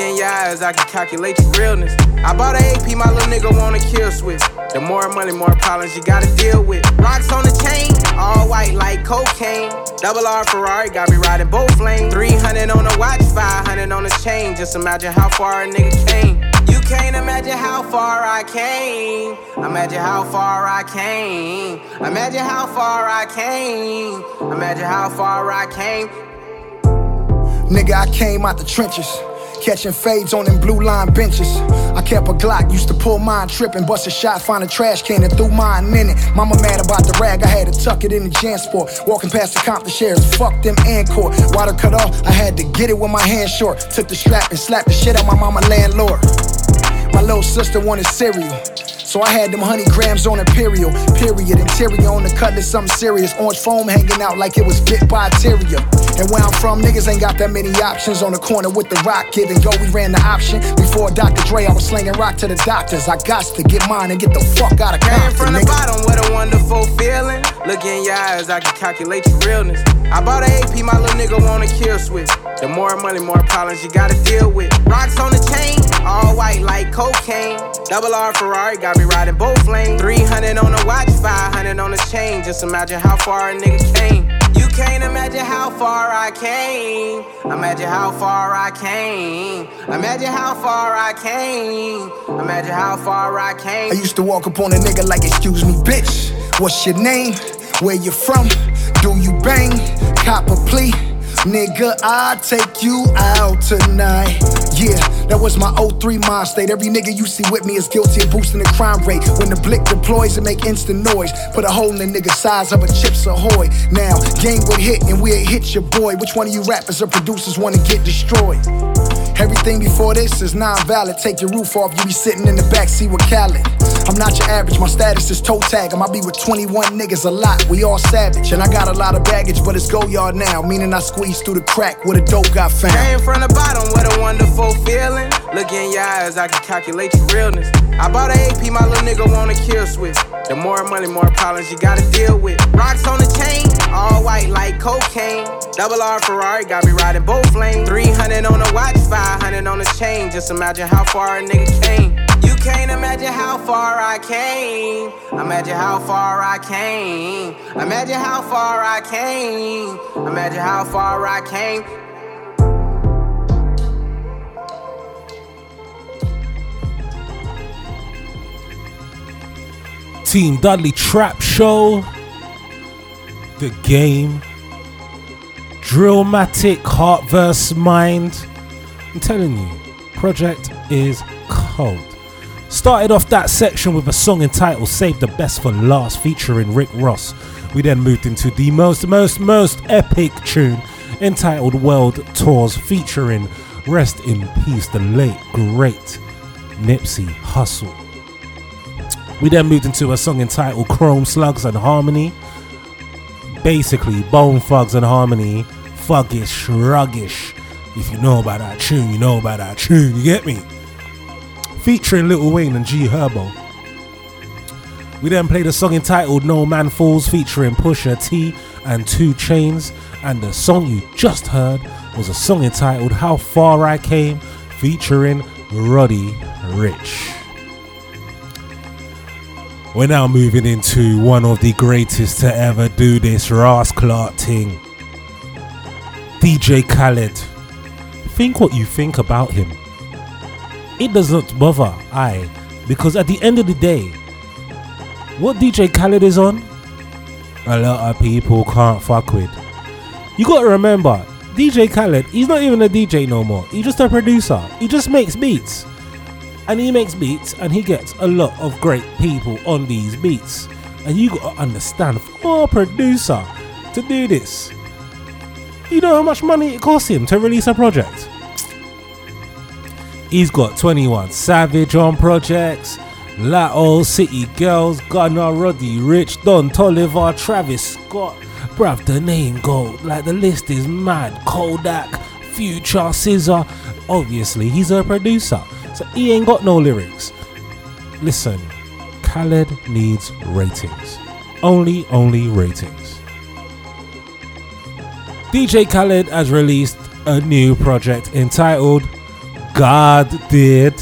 In your eyes, I can calculate your realness. I bought an AP, my little nigga wanna kill switch. The more money, more problems you gotta deal with. Rocks on the chain, all white like cocaine. Double R Ferrari got me riding both lanes. 300 on the watch, 500 on the chain. Just imagine how far a nigga came. You can't imagine how far I came. Imagine how far I came. Imagine how far I came. Imagine how far I came. Nigga, I came out the trenches. Catching fades on them blue line benches. I kept a Glock, used to pull mine tripping. Bust a shot, find a trash can and threw mine in it. Mama mad about the rag, I had to tuck it in the Jansport. Walking past the Compton shares, fuck them Encore. Water cut off, I had to get it with my hands short. Took the strap and slapped the shit out my mama landlord. My little sister wanted cereal. So I had them honey grams on Imperial. Period. Interior on the cutlass, something serious. Orange foam hanging out like it was bit by a terrier. And where I'm from, niggas ain't got that many options. On the corner with the rock kid and go, we ran the option. Before Dr. Dre, I was slinging rock to the doctors. I got to get mine and get the fuck out of Came Compton, from the bottom with a wonderful feeling. Look in your eyes, I can calculate your realness. I bought an AP, my little nigga want a kill switch. The more money, more problems you gotta deal with. Rocks on the chain, all white like cocaine. Double R Ferrari got me riding both lanes. 300 on the watch, 500 on the chain. Just imagine how far a nigga came. You can't imagine how far I came. Imagine how far I came. Imagine how far I came. Imagine how far I came. I used to walk up on a nigga like, excuse me, bitch. What's your name? Where you from? Do you bang? Cop a plea? Nigga, I'll take you out tonight. Yeah, that was my 03 mind state. Every nigga you see with me is guilty of boosting the crime rate. When the blick deploys and make instant noise, put a hole in the nigga size of a Chips Ahoy. Now, game would hit and we'll hit your boy. Which one of you rappers or producers wanna get destroyed? Everything before this is non-valid. Take your roof off, you be sitting in the backseat with Khaled. I'm not your average, my status is toe tag. I might be with 21 niggas a lot, we all savage. And I got a lot of baggage, but it's go yard now. Meaning I squeezed through the crack where the dope got found. Came from the bottom with a wonderful feeling. Look in your eyes, I can calculate your realness. I bought an AP, my little nigga want a kill switch. The more money, more problems you gotta deal with. Rocks on the chain, all white like cocaine. Double R Ferrari got me riding both lanes. 300 on the watch, 500 on the chain. Just imagine how far a nigga came. Can't imagine how far I came. Imagine how far I came. Imagine how far I came. Imagine how far I came. Team Dudley Trap Show, The Game, Drillmatic Heart vs. Mind. I'm telling you, project is cold. Started off that section with a song entitled Save the Best for Last featuring Rick Ross. We then moved into the most, most, most epic tune entitled World Tours featuring Rest in Peace, the late, great Nipsey Hussle. We then moved into a song entitled Chrome Slugs and Harmony. Basically, Bone Thugs and Harmony, Fuggish, Ruggish. If you know about that tune, you know about that tune, you get me? Featuring Lil Wayne and G Herbo. We then played a song entitled No Man Falls featuring Pusha T and 2 Chainz. And the song you just heard was a song entitled How Far I Came featuring Roddy Ricch. We're now moving into one of the greatest to ever do this Ras Clark thing. DJ Khaled. Think what you think about him. It does not bother I, because at the end of the day, what DJ Khaled is on, a lot of people can't fuck with. You gotta remember, DJ Khaled, he's not even a DJ no more. He's just a producer. He just makes beats and he makes beats and he gets a lot of great people on these beats and you gotta understand for a producer to do this you know how much money it costs him to release a project he's got 21 savage on projects Latto, City Girls, Gunna, Roddy, Ricch, Don, Toliver, Travis Scott. Bruv, the name go like the list is mad. Kodak, Future, SZA. Obviously, he's a producer. So he ain't got no lyrics. Listen, Khaled needs ratings. Only, only ratings. DJ Khaled has released a new project entitled God Did.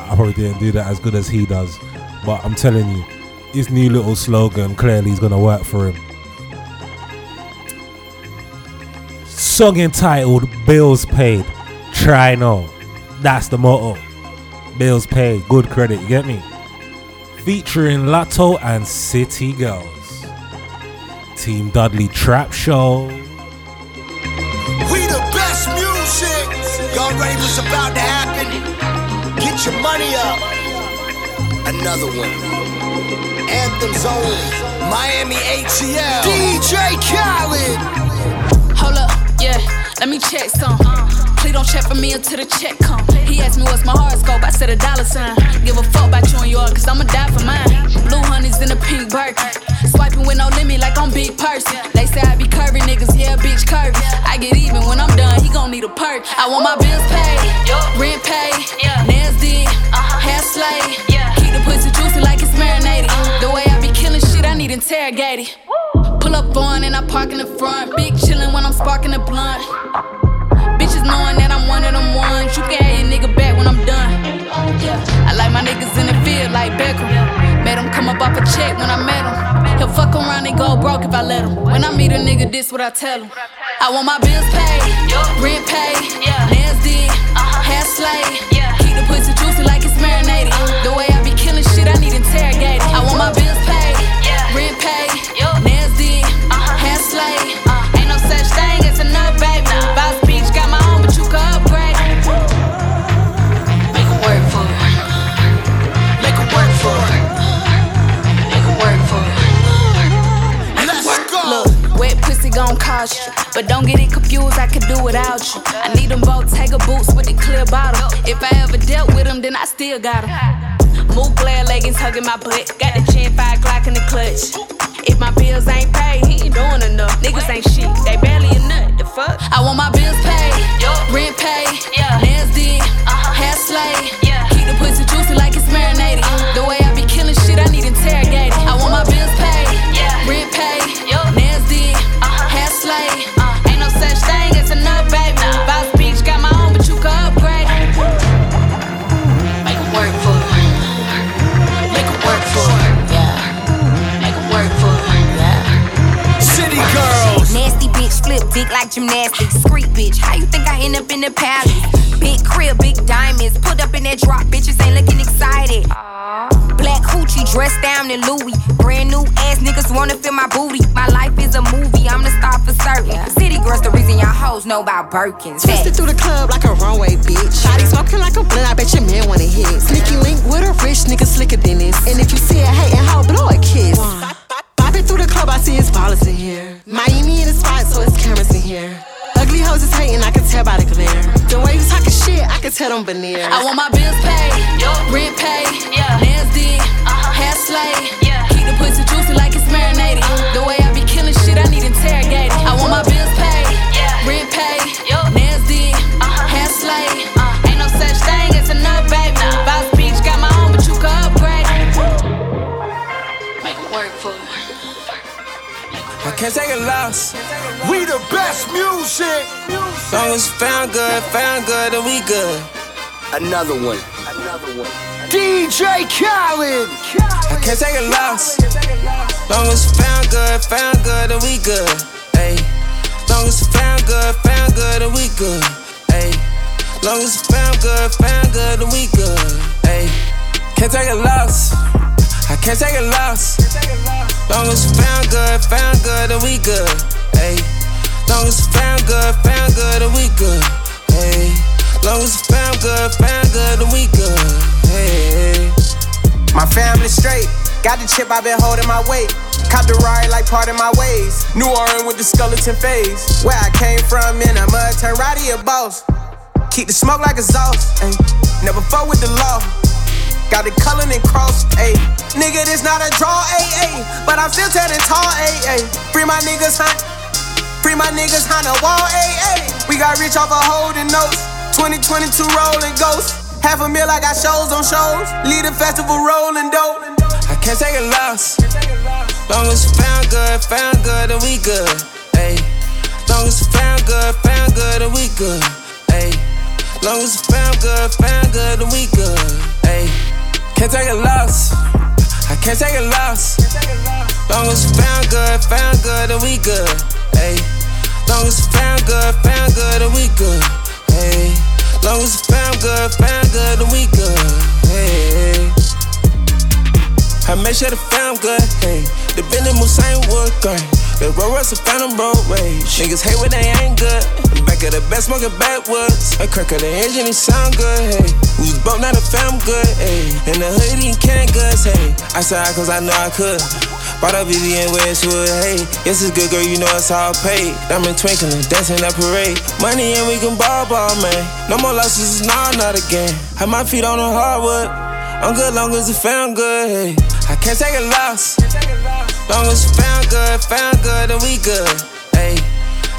I probably didn't do that as good as he does, but I'm telling you, his new little slogan clearly is gonna work for him. Song entitled Bills Paid. Try no. That's the motto. Bills paid. Good credit, you get me? Featuring Latto and City Girls. Team Dudley Trap Show. Y'all ready what's about to happen? Get your money up. Another one. Anthems only. Miami ATL. DJ Khaled. Hold up, yeah, let me check some. Please don't check for me until the check come. He asked me what's my horoscope, I said a dollar sign. Give a fuck about you and yours, cause I'ma die for mine. Blue honey's in a pink Birkin. Swiping with no limit like I'm big person. They say I be curvy niggas, yeah, bitch curvy. I get even when I'm done, he gon' need a perk. I want my bills paid, rent paid, nails did, hair slayed. Keep the pussy juicy like it's marinated. The way I be killing shit, I need interrogated. Pull up on and I park in the front. Big chillin' when I'm sparking the blunt. Bitches knowing that I'm one of them ones. You can have your nigga back when I'm done. Yeah. I like my niggas in the field like Beckham. Made him come up off a check when I met him. He'll fuck around and go broke if I let him. When I meet a nigga, this what I tell him. I want my bills paid, rent paid, nails did, hair slayed. Keep the pussy juicy like it's marinated. The way I be killing shit, I need interrogated. I want my bills paid, rent paid, gon' cost you. But don't get it confused, I could do without you. I need them both Tiger boots with the clear bottom. If I ever dealt with them, then I still got them. Mugler leggings hugging my butt. Got the chin, five o'clock in the clutch. If my bills ain't paid, he ain't doing enough. Niggas ain't shit, they barely a nut. The fuck? I want my bills paid, rent paid, nails did, uh-huh. hair slayed. Keep the pussy juicy like it's marinated. The way gymnastics. Street bitch, how you think I end up in the palace? Big crib, big diamonds. Put up in that drop, bitches ain't looking excited. Black hoochie dressed down in Louis. Brand new ass niggas wanna feel my booty. My life is a movie, I'm the star for certain. City girls, the reason y'all hoes know about Birkins. Twisted through the club like a runway, bitch. Body smoking like a blunt, I bet your man wanna hit. Sneaky link with a rich nigga slicker than this. And if you see a hating hoe, blow a kiss. Bopping through the club, I see his ballers in here. Miami in the spot, so it's cameras in here. Ugly hoes is hating, I can tell by the glare. The way you talking shit, I can tell them veneers. I want my bills paid, rent paid, nails did, hair slayed. Keep the pussy juicy like it's marinated. The can't take a loss. We the best music. Long as found good, found good, then we good. Another one. Another one. DJ Khaled. I can't take a loss. Long as found good, found good, then we good. Ayy. Long as found good, found good, then we good. Ayy. Long as found good, found good, then we good. Ayy. Can't take a loss. I can't take a loss. Long as found good, found good, then we good. Ayy. Long as found good, found good, then we good. Ayy. Long as found good, found good, then we good. Hey. My family straight. Got the chip, i been holding my weight. Cop the ride like part of my ways. New Orleans with the skeleton phase. Where I came from in a mud, turn rowdy a boss. Keep the smoke like exhaust. Ay. Never fuck with the law. Got it colored and cross, ayy. Nigga, this not a draw, ayy. But I'm still telling tall, ayy. Free my niggas, hunt. Free my niggas, hunt a wall, ayy. We got rich off of holding notes. 2022 rolling ghosts. Half a mil, I got shows on shows. Lead a festival rolling dope. I can't take a loss. Long as you found good, found good, then we good. Ayy. Long as found good, found good, then we good. Ayy. Long as found good, found good, then we good. Can't take a loss. I can't take a loss. Long as found good, found good, then we good. Ayy. Long as found good, found good, then we good. Ayy. Long as found good, found good, then we good. Hey. I make sure the fam good. Hey. The Bentley Mulsanne wood grain. The road rush a phantom road rage. Niggas hate when they ain't good. I'm back at the best smoking backwoods. I crack of the engine, it sound good, hey. We broke, now the fam good, hey. In the hood, eating can't goods, hey. I said cause I know I could. Bought a in Westwood, hey. Yes, it's good, girl, you know it's all paid. Diamond twinkling, dancing that parade. Money and we can ball, ball, man. No more losses, nah, not again. Have my feet on the hardwood. I'm good, long as it found good, hey. I can't take a loss. Long as it found good, found good, then we good, hey.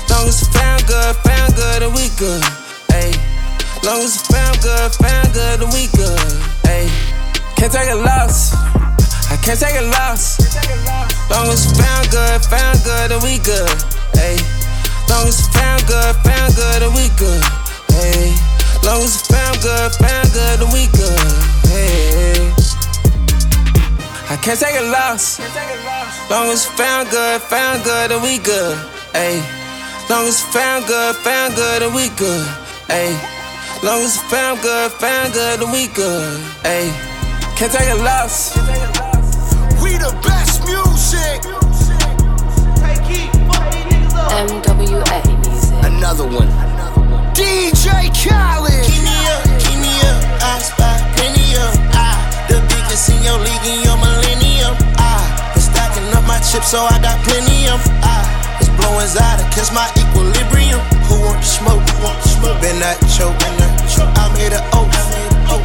Long as it found good, found good, then we good, hey. Long as it found good, found good, then we good, hey. Can't take a loss. I can't take a loss. Long as it found good, found good, then we good, hey. Long as it found good, found good, then we good, hey. Long as it found good, found good, then we good, hey. I can't take a loss. Long as it found good, found good, then we good, hey. Long as it found good, found good, then we good, hey. Long as it found good, found good, then we good, hey. Can't take a loss. We the best music. MWA music. Another one. DJ Khaled. Keep me up, keep me up. I spy plenty of. I, the biggest in your league in your millennium. Chips, so I got plenty of. Ah, I, was blowing Zada, catch my equilibrium. Who want the smoke? Who want the smoke? Been that choke. I made an oath.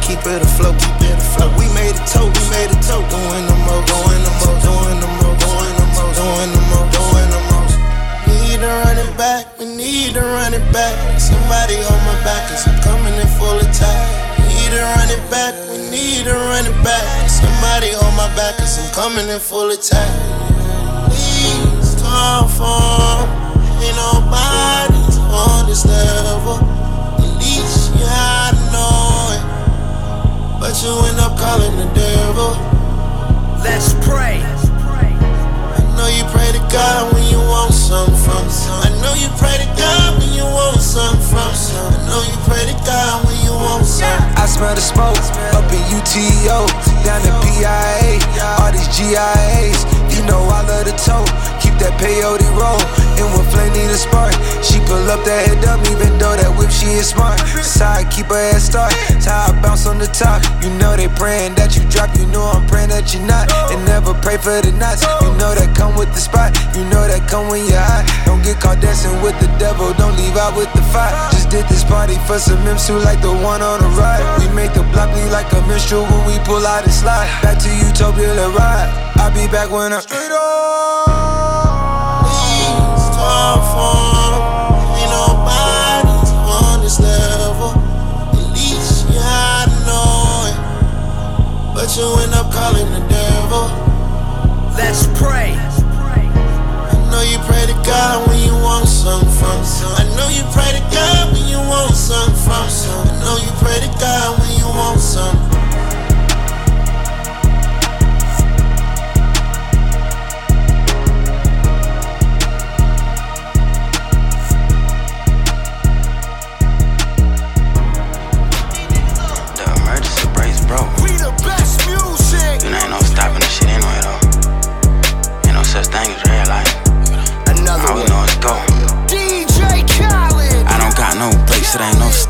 Keep it afloat, keep it afloat. We made a toast, we made a toast. Doing the most, doing the most, doing the most, doing the most, doing the most, doing the most. Need to run it back, we need to run it back. Somebody on my back, cause I'm coming in full attack. Need to run it back, we need to run it back. Somebody on my back, cause I'm coming in full attack. Come for ain't nobody on this level. At least you I know it. But you end up calling the devil. Let's pray. I know you pray to God when you want something from some. I know you pray to God when you want something from some. I know you pray to God when you want something. I smell the smoke up in UTO, down in PIA, all these GIAs. You know I love the toe, keep that peyote roll. And when Flame need a spark, she pull up that head up, even though that whip she is smart. Side keep her head start, how bounce on the top. You know they praying that you drop, you know I'm praying that you're not. And never pray for the knots, you know that come with the spot, you know that come when you're hot. Don't get caught dancing with the devil, don't leave out with the fight. Just did this party for some MSU like the one on the right. We make the block bleed like a minstrel when we pull out and slide. Back to Utopia to ride. I'll be back when I'm straight Please But you end up calling the devil. Let's pray. I know you pray to God when you want something from some. I know you pray to God when you want something from some. I know you pray to God when you want something.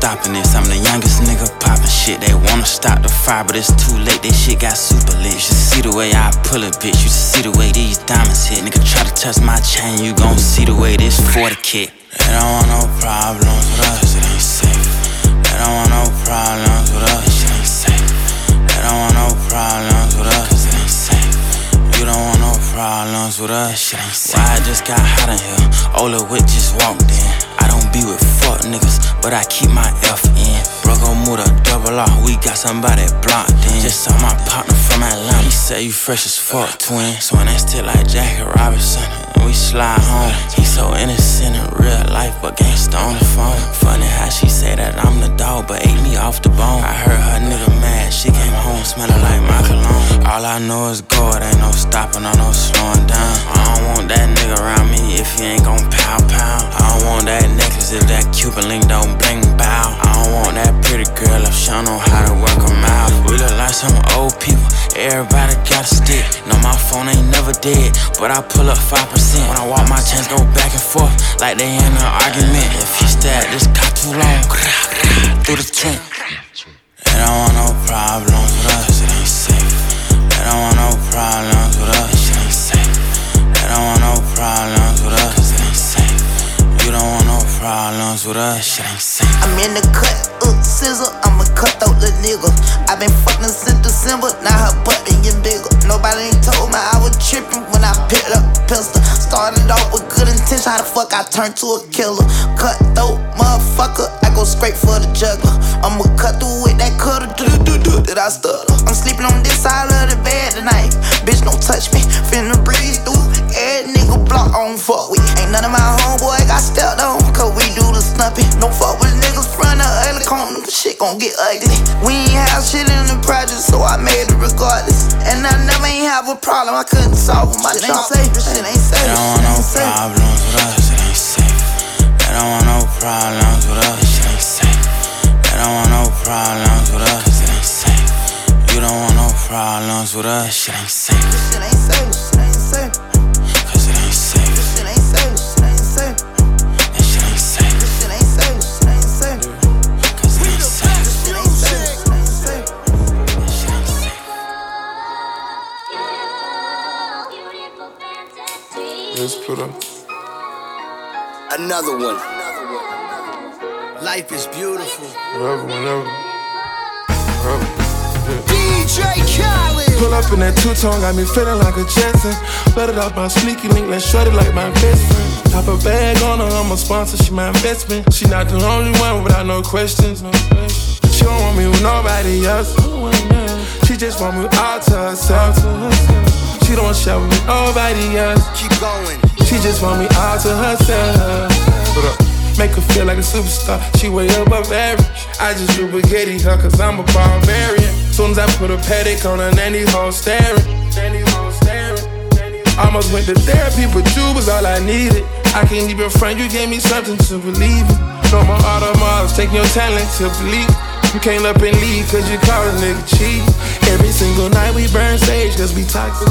Stopping this. I'm the youngest nigga popping shit. They wanna stop the fire, but it's too late. This shit got super lit. You should see the way I pull it, bitch. You should see the way these diamonds hit. Nigga try to touch my chain, you gon' see the way this 40 kick. They don't want no problems with us, it ain't safe. They don't want no problems with us, it ain't safe. They don't want no problems with us, don't want no problems with us. Why I just got hot in here? Ola Witt just walked in. I don't be with fuck niggas, but I keep my F in. Broco Muda, double R, we got somebody blocked in. Just saw my partner from Atlanta. He said you fresh as fuck, twin. Swing that still like Jackie Robinson. And we slide home. He so innocent in real life, but gangsta on the phone. Funny how she say that I'm the dog, but ate me off the bone. I heard her nigga mad. She came home smelling like my cologne. All I know is go, it ain't no stopping or no slowing down. I don't want that nigga around me if he ain't gon' pound pound. I don't want that necklace if that Cuban link don't bling bow. Want that pretty girl if she know how to work work 'em out. We look like some old people, everybody got a stick. Know my phone ain't never dead, but I pull up 5%. When I walk, my chains go back and forth like they in an argument. If you stay at this car too long, through the trunk. They don't want no problems with us, shit ain't safe. I'm in the cut, uh, scissor. I'm a cutthroat little nigga. i been fucking since December, now her butt been getting bigger. Nobody ain't told me I was tripping when I picked up a pistol. Started off with good intention, how the fuck I turned to a killer? Cutthroat motherfucker, I go straight for the juggler. I'ma cut through with that cutter, do do do that I stutter. I'm sleeping on this side of the bed tonight. Bitch, don't touch me, finna breeze through. Every nigga block on fuck with. Ain't none of my homeboy got stepped on, the. Don't fuck with niggas front of ugly corner, shit gon' get ugly. We ain't have shit in the project, so I made it regardless. And I never ain't have a problem, I couldn't solve them. My shit ain't safe, this shit ain't safe. They don't want no problems with us, it ain't safe. They don't want no problems with us, it ain't safe. They don't want no problems with us, it ain't safe. You don't want no problems with us, shit ain't safe. This shit ain't safe, this shit ain't safe. Let's put up. Another one. Life is beautiful. Wherever, whenever. DJ Khaled. Pull up in that two-tone, got me feeling like a Jetson. Let it off my sneaky link, let's shred it like my best friend. Top a bag on her, I'm a sponsor, she my investment. She not the only one without no questions. No questions. She don't want me with nobody else. She just want me all to herself. She don't with me nobody else. Keep going. She just want me all to herself. Make her feel like a superstar. She way above average. I just do spaghetti her cause I'm a barbarian. Soon as I put a paddock on her, nanny hoe staring. Nanny hoe staring. Almost went to therapy, but you was all I needed. I can't even front, you gave me something to believe in. No more automobiles, take your talent to believe. You came up and leave cause you call a nigga cheap. Every single night we burn sage cause we toxic.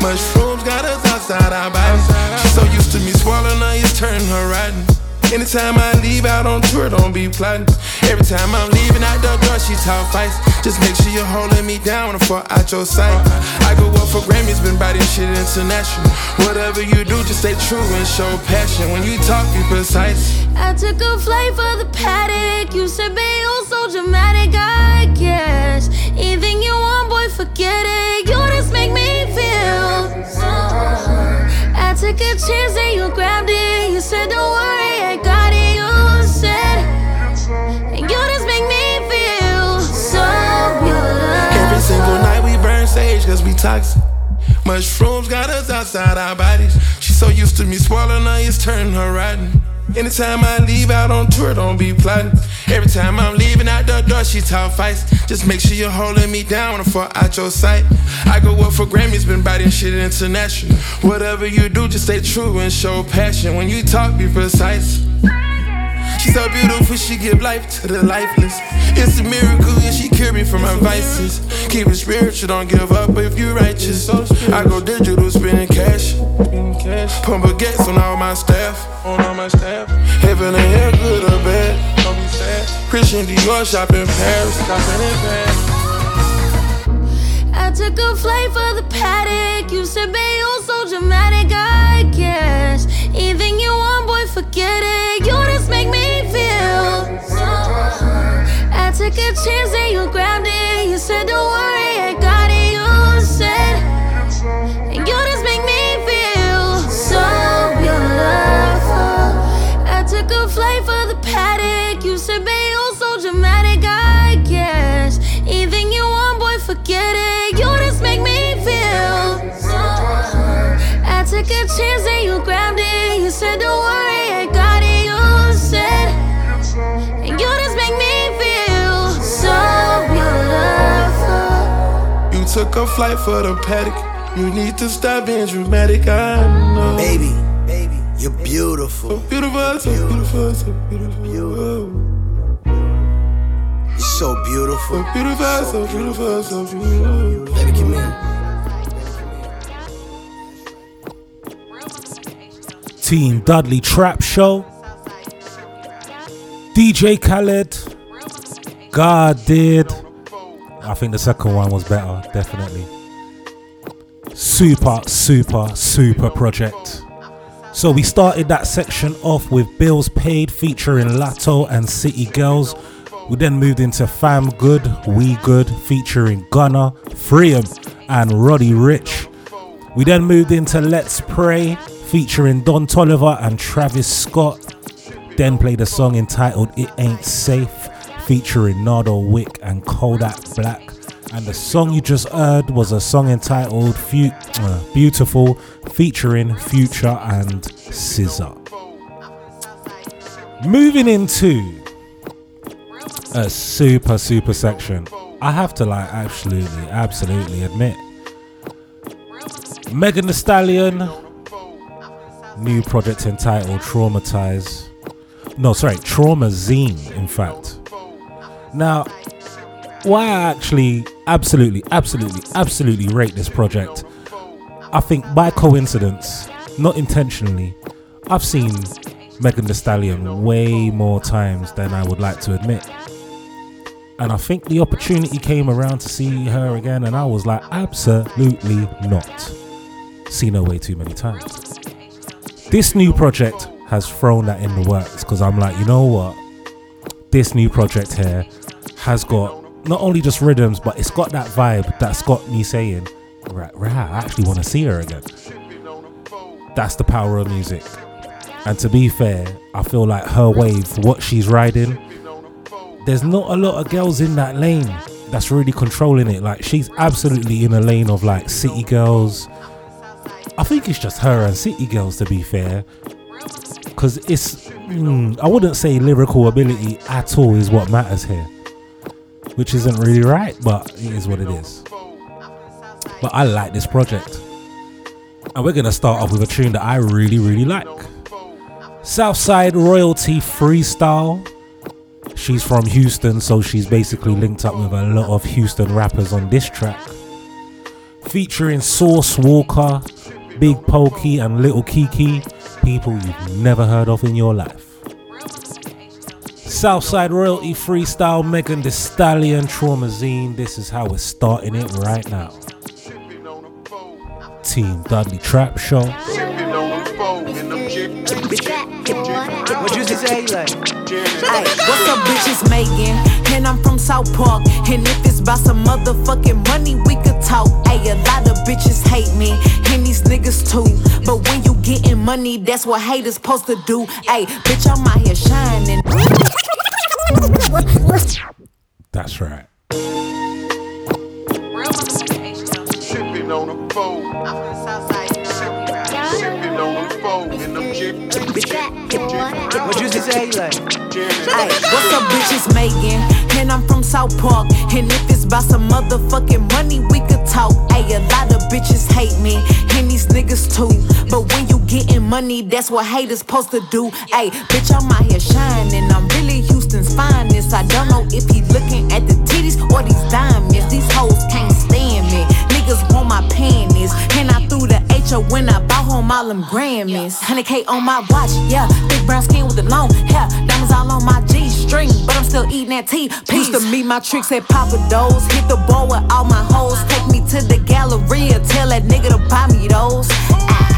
Mushrooms got us outside our bodies. She so used to me swallowing her, it's turning her rotten. Anytime I leave out on tour, don't be plotting. Every time I'm leaving out the door, she talk fights. Just make sure you're holding me down when I fall out your sight. I go up for Grammys, been by this shit international. Whatever you do, just stay true and show passion. When you talk, be precise. I took a flight for the paddock. You said, babe, so dramatic, I guess. Anything you want, boy, forget it. You just make me feel. I took a chance and you grabbed it. You said, don't worry, I got it. You said, and you just make me feel so good. Every single night we burn sage cause we toxic. Mushrooms got us outside our bodies. She's so used to me swallowing her, it's turning her rotten. Anytime I leave out on tour, don't be plotting. Every time I'm leaving out the door, she talk fights. Just make sure you're holding me down when I out your sight. I go up for Grammys, been biting shit international. Whatever you do, just stay true and show passion. When you talk, be precise. She's so beautiful, she give life to the lifeless. It's a miracle, yeah, she cure me from my vices. Keep it spiritual, don't give up if you righteous. I go digital, spending cash. Pump baguettes on all my staff. On all my staff. Heaven and hell, good or bad. Don't. Christian Dior shop in Paris. Shopping in Paris. I took a flight for the paddock. You said, babe, you're so dramatic, I guess. Anything you want, boy, forget it. Took a chance and you grabbed it. You said, don't worry, I got it. You said, and you just make me feel so beautiful. I took a flight for the paddock. You said, babe, you're so dramatic, I guess. Anything you want, boy, forget it. You just make me feel. So. I took a chance and you grabbed it. You said, don't worry, took a flight for the paddock. You need to stop being dramatic, I know. Baby, baby, you're beautiful. So beautiful, so beautiful, so beautiful. beautiful. You're so beautiful. So beautiful, so beautiful, so beautiful. Baby, come in. Team Dudley Trap Show. DJ Khaled. God did. I think the second one was better, definitely. Super, super, super project. So we started that section off with Bills Paid featuring Latto and City Girls. We then moved into Fam Good, We Good featuring Gunna, Freeum, and Roddy Ricch. We then moved into Let's Pray featuring Don Toliver and Travis Scott. Then played a song entitled It Ain't Safe featuring Nardo Wick and Kodak Black. And the song you just heard was a song entitled uh, Beautiful featuring Future and SZA. Moving into a super, super section. I have to like absolutely, absolutely admit. Megan Thee Stallion, new project entitled Traumatize. No, sorry, Traumazine, in fact. Now, why I actually absolutely, absolutely, absolutely rate this project, I think by coincidence, not intentionally, I've seen Megan Thee Stallion way more times than I would like to admit. And I think the opportunity came around to see her again, and I was like, absolutely not. Seen her way too many times. This new project has thrown that in the works because I'm like, you know what? This new project here has got not only just rhythms, but it's got that vibe that's got me saying, right, right, I actually want to see her again. That's the power of music. And to be fair, I feel like her wave, what she's riding, there's not a lot of girls in that lane that's really controlling it. Like she's absolutely in a lane of like city girls. I think it's just her and city girls to be fair. Cause it's mm, I wouldn't say lyrical ability at all is what matters here. Which isn't really right, but it is what it is. But I like this project. And we're gonna start off with a tune that I really, really like. Southside Royalty Freestyle. She's from Houston, so she's basically linked up with a lot of Houston rappers on this track. Featuring Sauce Walka, Big Pokey, and Little Keke, people you've never heard of in your life. Southside Royalty Freestyle, Megan Thee Stallion, Traumazine. This is how we're starting it right now. Team Dudley Trap Show. What you just say, like? Hey, what's up, bitches making? And I'm from South Park. And if it's about some motherfucking money, we could talk. Hey, a lot of bitches hate me, and these niggas too. But when you getting money, that's what haters supposed to do. Hey, bitch, I'm out here shining. That's right. Sipping on a phone. Sipping on a phone in them What you just say, like? Hey, what's up, bitches making? And I'm from South Park. And if it's about some motherfucking money, we could talk. Hey, a lot of bitches hate me, and these niggas too. But when you getting money, that's what haters supposed to do. Hey, bitch, I'm out here shining. I'm really Houston's finest. I don't know if he looking at the titties or these diamonds. These hoes can't stand me. Niggas want my panties. And I threw the HO when I bought home all them Grammys. 100K on my watch, yeah. Big brown skin with the long hair. Diamonds all on my G string, but I'm still eating that tea. Used to meet my tricks at Pappadeaux. Hit the ball with all my hoes. Take me to the Galleria. Tell that nigga to buy me those. Ah.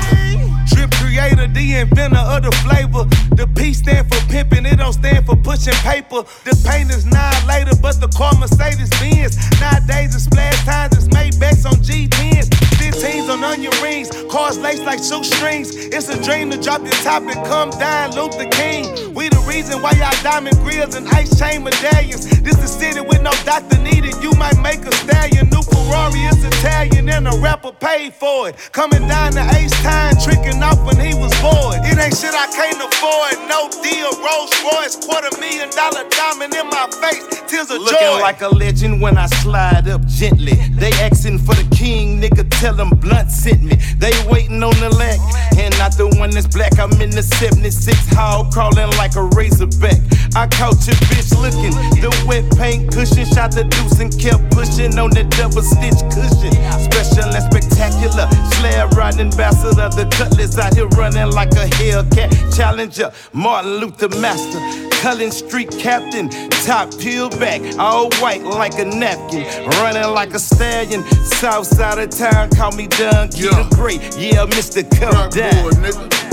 Drip creator, the inventor of the flavor. The P stand for pimping, it don't stand for pushing paper. The paint is nine later, but the car Mercedes Benz. Nowadays it's splash times, it's Maybachs on G10s. 15s on onion rings, cars laced like shoestrings. It's a dream to drop your top and come down, Luther King. We the reason why y'all diamond grills and ice chain medallions. This the city with no doctor needed. You might make a stallion. New Ferrari is Italian and a rapper paid for it. Coming down to Ace Time, tricking off when he was bored. It ain't shit I can't afford. No deal, Rolls Royce, quarter million dollar diamond in my face. Tears of Looking joy. like a legend when I slide up gently. They asking for the king, nigga. Tell them blunt sent me. They waiting on the leg, and not the one that's black. I'm in the 76 hall, crawling like a razorback. I caught your bitch looking. The wet paint cushion, shot the deuce and kept pushing on the double stitch cushion. Special and spectacular. Slab riding ambassador. The cutlass out here running like a Hellcat. Challenger, Martin Luther Master. Cullen Street Captain, top peeled back, all white like a napkin. Running like a stallion, south side of town, call me Donkey yeah. the Great. Yeah, Mr. Come down.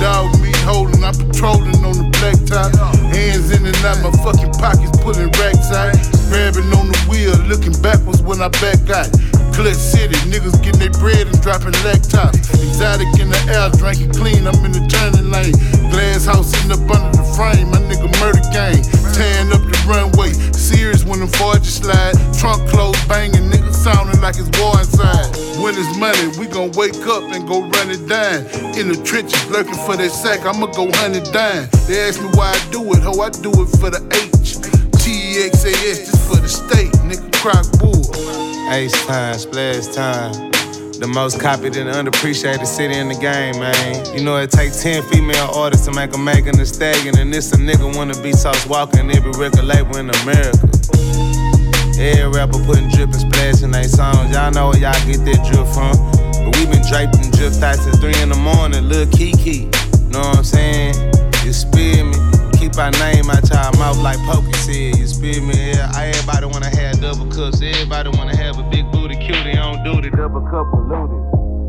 Dog meat holding, I'm patrolling on the black top. Hands in and out, my fucking pockets pulling racks out. Grabbing on the wheel, looking backwards when I back out. Clutch City, niggas getting their bread and dropping laptops. Exotic in the air, drinking clean, I'm in the turning lane. Glass house sitting up under the frame, my nigga murder gang. Tearing up the runway, serious when the forges slide. Trunk closed, banging, niggas sounding like it's war inside. When it's money, we gon' wake up and go run it down. In the trenches, lurking for that sack, I'ma go hunt it down. They ask me why I do it, ho, I do it for the H. T-E-X-A-S, just for the state, nigga, crock bull. Ace time, splash time. The most copied and underappreciated city in the game, man. You know it takes 10 female artists to make a Megan Thee Stallion, and this a nigga wanna be Sauce Walka in every record label in America. Every rapper putting drip and splash in their songs. Y'all know where y'all get that drip from. But we been draped in drip thoughts at 3 in the morning, Lil Keke. Know what I'm saying? You spill me keep our name out y'all mouth like Pokey said. You spit me? Yeah, everybody wanna have double cups. Everybody wanna have a big booty cutie on duty. Double cup polluted.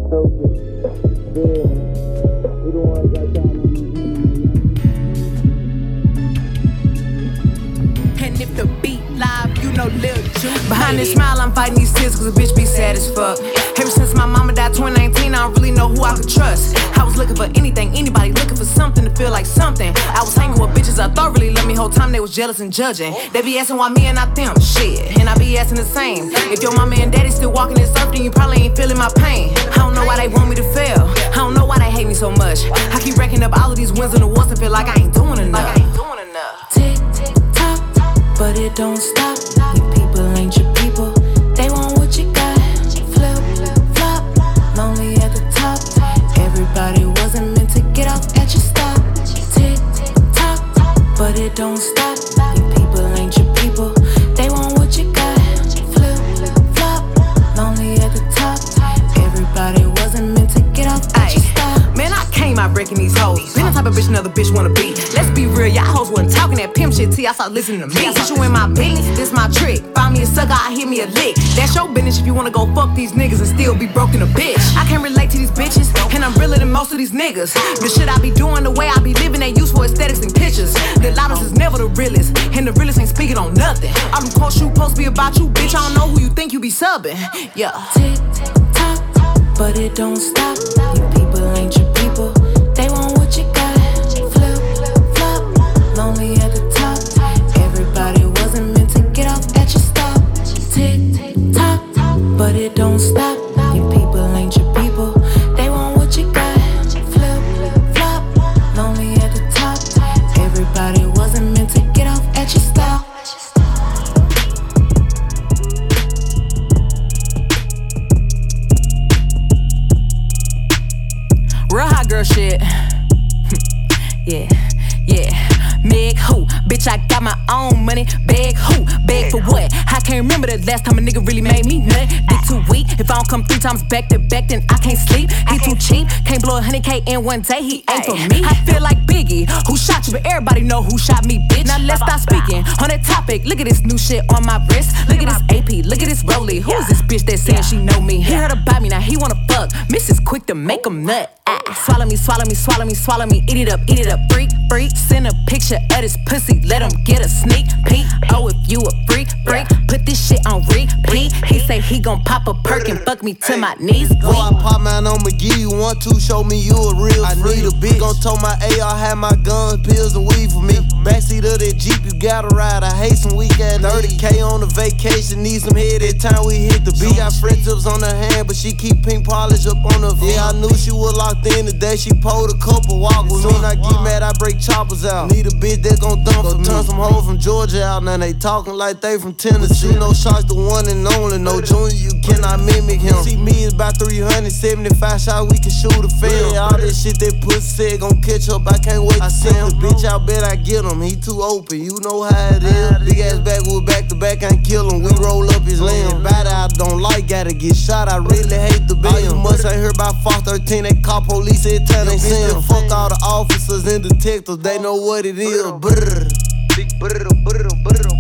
Stupid. Yeah. We the ones that time And if the beat live, you know Lil Juke. Behind this smile, I'm fighting these tears cause a bitch be sad as fuck. Ever since my mama died 2019, I don't really know who I could trust. I was looking for anything, anybody looking for something to feel like something. I was hanging with bitches I thought really loved me, whole time they was jealous and judging. They be asking why me and not them, shit. And I be asking the same. If your mama and daddy still walking this earth, then you probably ain't feeling my pain. I don't know why they want me to fail. I don't know why they hate me so much. I keep racking up all of these wins and awards and feel like I ain't doing enough. Tick, tick, tock, but it don't stop. Don't stop. These hoes. Been the type of bitch another bitch wanna be. Let's be real, y'all hoes wasn't talking that pimp shit till y'all start listening to me. I put you in my business, this my trick. Find me a sucker, I hit me a lick. That's your business if you wanna go fuck these niggas and still be broken a bitch. I can't relate to these bitches, and I'm realer than most of these niggas. The shit I be doing, the way I be living, ain't used for aesthetics and pictures. The loudest is never the realest, and the realest ain't speaking on nothing. I'm the quote you to be about you, bitch. I don't know who you think you be subbing. Yeah. Tick, tock, but it don't stop. You people ain't your people. Don't stop. Can't remember the last time a nigga really made me nut. Dick too weak. If I don't come three times back to back, then I can't sleep. He too cheap. Can't blow a hundred K in one day. He ain't for me. I feel like Biggie, who shot you, but everybody know who shot me, bitch. Now let's stop speaking on that topic. Look at this new shit on my wrist. Look at this AP. Look at this Rolly. Who is this bitch that saying she know me? He heard about me, now he wanna fuck. Mrs. Quick to make him nut. Ah, swallow me, swallow me, swallow me, swallow me. Eat it up, eat it up. Freak, freak. Send a picture of this pussy. Let him get a sneak peek. Oh, if you a freak, freak. Put this shit on repeat. He say he gon' pop a perk and fuck me to my knees. Go I pop mine on McGee. You want to show me you a real I need a bitch. Gon' tow my AR, have my guns, pills, and weed for me. Backseat of that Jeep, you gotta ride. I hate some weak ass 30K on a vacation. Need some head every time we hit the beat. Got Fred tips on her hand, but she keep pink polish up on her feet. Yeah, I knew she was locked in the day She pulled a couple walk with me. When I get mad, I break choppers out. Need a bitch that gon' dump for me. Turn some hoes from Georgia out. Now they talking like they from Tennessee. No shots, the one and only. No junior, you cannot mimic him. See me is about 375 shots, we can shoot a film. Yeah, all this shit that pussy said gon' catch up. I can't wait to see him. Bitch, I bet I get him. he too open, you know how it is. Big ass backwood back to back, can't kill him. We roll up his limb. Bad I don't like, gotta get shot. I really hate the bill. You must ain't heard about Fox 13, they call police every time they see him. Fuck all the officers and detectives, they know what it is. Big brr, brr, brr,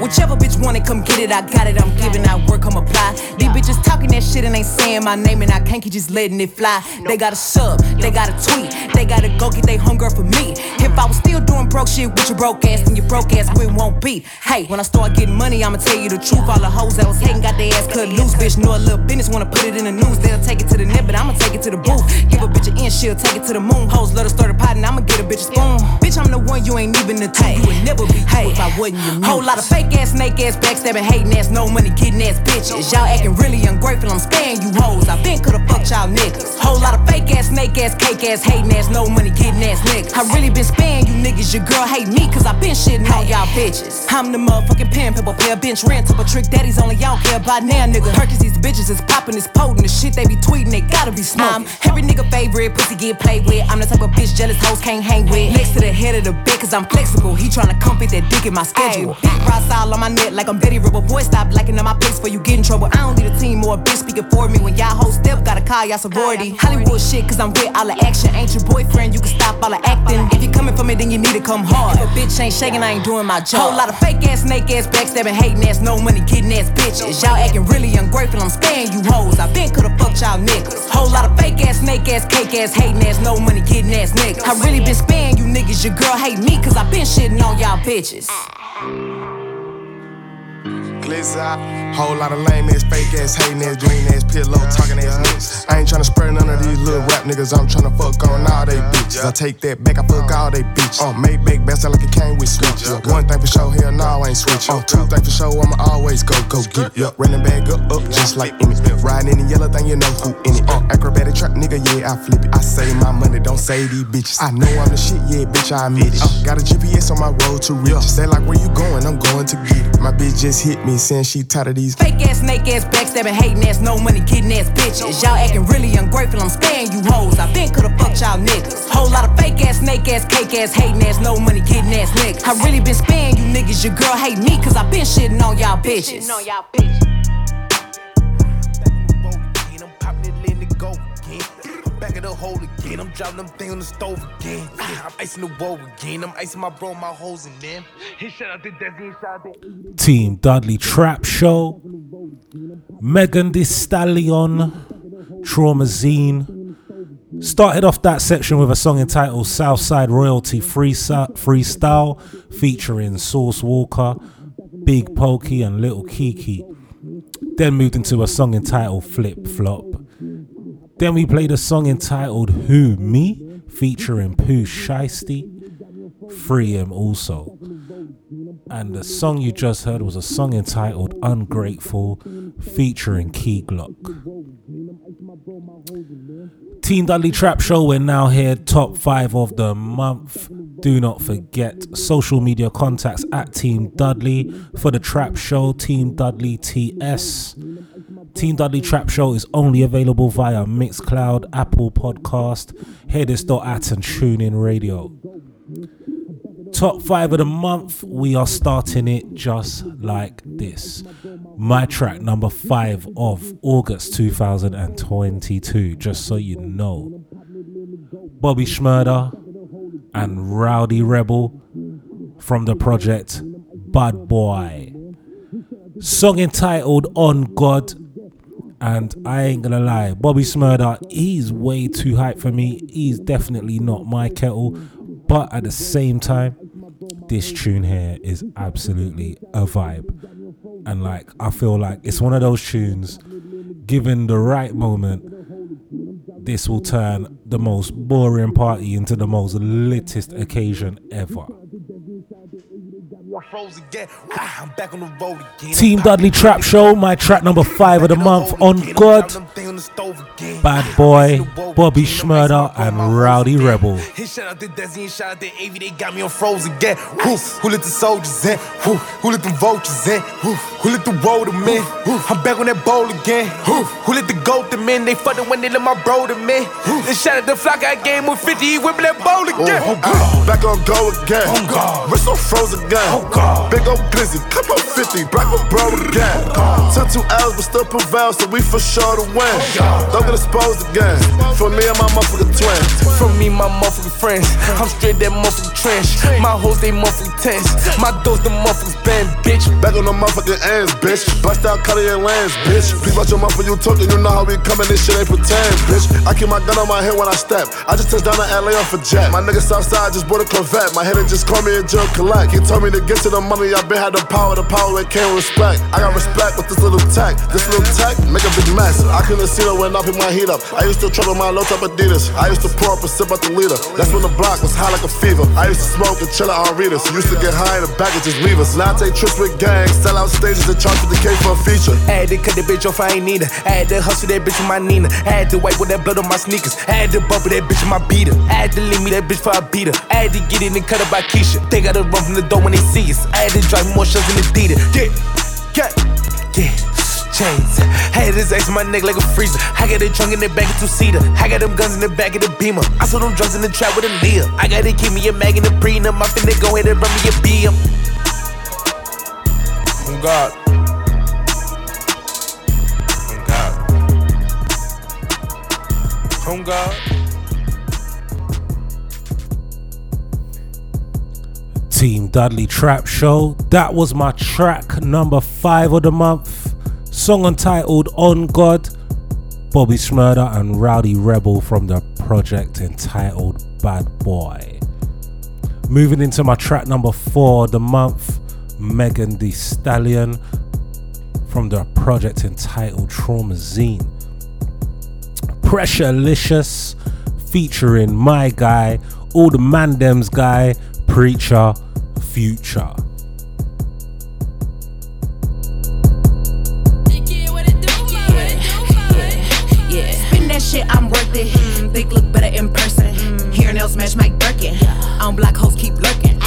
Whichever bitch want it, come get it. I got it, I'm giving out work, come apply. These bitches talking that shit and ain't saying my name, and I can't keep just letting it fly. They got a sub, they got a tweet, they gotta go get they hunger for me. If I was still doing broke shit with your broke ass, then your broke ass we won't be. Hey, when I start getting money, I'ma tell you the truth. All the hoes that was hating got their ass cut loose. Bitch, know a little business, wanna put it in the news. They'll take it to the net, but I'ma take it to the booth. Give a bitch an inch, she'll take it to the moon. Hoes let her start a pot, and I'ma get a bitch a spoon. Bitch, I'm the one you ain't even the. You would never be hey, if I wasn't your Whole lot of fake ass, snake ass, backstabbing, hating ass, no money, getting ass bitches. Y'all acting really ungrateful, I'm sparing you hoes. I been coulda fucked y'all niggas. Whole lot of fake ass, snake ass, cake ass, hating ass, no money, getting ass niggas. I really been sparing you niggas. Your girl hate me, cause I been shitting on y'all bitches. I'm the motherfucking people play a bench rent, up a trick daddies only y'all care about now, nigga. Perkins, these bitches is popping, is potent. The shit they be tweeting, they gotta be smoking. Um, every nigga favorite, pussy get played with. I'm the type of bitch jealous hoes can't hang with. Next to the head of the bed, cause I'm flexible. He tryna come fit that dick in my schedule. Big on my neck like I'm Betty Rubble. Boy, stop lacking on my place for you get in trouble. I don't need a team or a bitch speaking for me. When y'all hoes step, gotta call y'all sorority. Hollywood shit, cause I'm with all the action. Ain't your boyfriend, you can stop all the acting. If you coming for me, then you need to come hard. If a bitch ain't shaking, I ain't doing my job. Whole lot of fake ass, snake ass, backstabbing, hating ass, no money, getting ass bitches. Y'all acting really ungrateful, I'm sparing you hoes. I been coulda fucked y'all niggas. Whole lot of fake ass, snake ass, cake ass, hating ass, no money, getting ass niggas. I really been sparing you niggas. Your girl hate me, cause I been shitting on y'all bitches. Whole lot of lame ass, fake ass, hating ass, green ass, pillow, talking ass niggas. I ain't tryna spur none of these little rap niggas. I'm tryna fuck on all they bitches. I take that back, I fuck all they bitches. Uh, make back best like it came with switch. One thing for sure, hell no, I ain't switch. Uh, two things for sure, I'ma always go, go get it. Running back up, up, just like it. Riding in the yellow thing, you know who in it. Uh, acrobatic trap nigga, yeah, I flip it. I say my money, don't say these bitches. I know I'm the shit, yeah, bitch, I admit it. Uh, got a GPS on my road to real. Say like where you going, I'm going to get it. My bitch just hit me, saying she tired of these fake ass, snake ass, backstabbing, hating ass, no money, getting ass bitches. Y'all acting really ungrateful, I'm sparing you hoes. I been coulda fucked y'all niggas. Whole lot of fake ass, snake ass, cake ass, hating ass, no money, getting ass niggas. I really been sparing you niggas. Your girl hate me, cause I been shitting on y'all bitches. Back of the hole again. I'm dropping them things on the stove again. I'm icing the wall again. I'm icing my bro, my hoes in them. Team Dudley Trap Show, Megan Thee Stallion, Traumazine. Started off that section with a song entitled Southside Royalty Freestyle, Freestyle featuring Sauce Walka, Big Pokey, and Little Keke. Then moved into a song entitled Flip Flop. Then we played a song entitled Who Me featuring Pooh Shiesty. Free him also. And the song you just heard was a song entitled Ungrateful featuring Key Glock. Team Dudley Trap Show, we're now here, top five of the month. Do not forget social media contacts at Team Dudley for the Trap Show, Team Dudley TS. Team Dudley Trap Show is only available via Mixcloud, Apple Podcast, hearthis.at, and TuneIn Radio. Top five of the month, we are starting it just like this. My track number five of August 2022, just so you know. Bobby Shmurda and Rowdy Rebel from the project Bad Boy. Song entitled On God. And I ain't gonna lie, Bobby Shmurda, he's way too hype for me. He's definitely not my kettle. But at the same time, this tune here is absolutely a vibe. And like, I feel like it's one of those tunes, given the right moment, this will turn the most boring party into the most litest occasion ever. Team Dudley Trap Show, my track number five of the month on God. Bad Boy, Bobby Shmurda, and Rowdy Rebel. Shout out to Desi and shout out to Avy, they got me on frozen again. Who, who let the soldiers in? Who, who let the vultures in? Who, who let the road them in? I'm back on that bowl again. Who, who let the goat them in? They fucked when they let my bro them in. Then shout out to Flock, I game with 50, he whipping that bowl again. Uh, back on go again. Wrist on frozen again. Big old glizzy, cup on 50, black on bro again. Took two L's, but still prevail, so we for sure to win. Don't get exposed again. For me and my motherfucking twin. From me, my motherfucking friends. I'm straight that motherfucking trench. My hoes, they motherfucking tense. My doors, the motherfuckers band, bitch. Back on the motherfucking ends, bitch. Bust out Cartier lands, bitch. Please watch your mouth when you talking, you know how we coming, this shit ain't pretend, bitch. I keep my gun on my head when I step. I just touched down to LA off a jet. My nigga Southside just bought a Corvette. My head just called me a Joe Collect. He told me to get to the money, I been had the power, the power that came with respect. I got respect with this little tech. This little tech make a big mess. I couldn't see her when I pick my heat up. I used to trouble my low top Adidas. I used to pour up and sip out the leader. That's when the block was high like a fever. I used to smoke and chill out on readers. Used to get high in the back and just leave us. Now I take trips with gangs, sell out stages and charge 50k for a feature. I had to cut that bitch off, I ain't need her. Had to hustle that bitch with my Nina. I had to wipe with that blood on my sneakers. I had to bubble that bitch with my beater. Had to leave me that bitch for a beater. Had to get in and cut up by Keisha. They gotta run from the door when they see us. I had to drive more shows than Adidas. Yeah, yeah, yeah. Chains. Had this ice in my neck like a freezer. I got the trunk in the back of two seater. I got them guns in the back of the beamer. I saw them drugs in the trap with a Leah. I gotta keep me a mag in the prenup. I'm finna go ahead and run me a BM. Oh God. Oh God. Oh God. Team Dudley Trap Show. That was my track number five of the month. Song entitled On God. Bobby Shmurda and Rowdy Rebel from the project entitled Bad Boy. Moving into my track number four of the month, Megan Thee Stallion from the project entitled Traumazine. Pressurelicious featuring my guy, all the Mandems guy, Preacher, Future. Yeah, spin that shit, I'm worth it. Mm, think look better in person. Mm, hair nails match Mike Birkin. On black hoes keep lurking.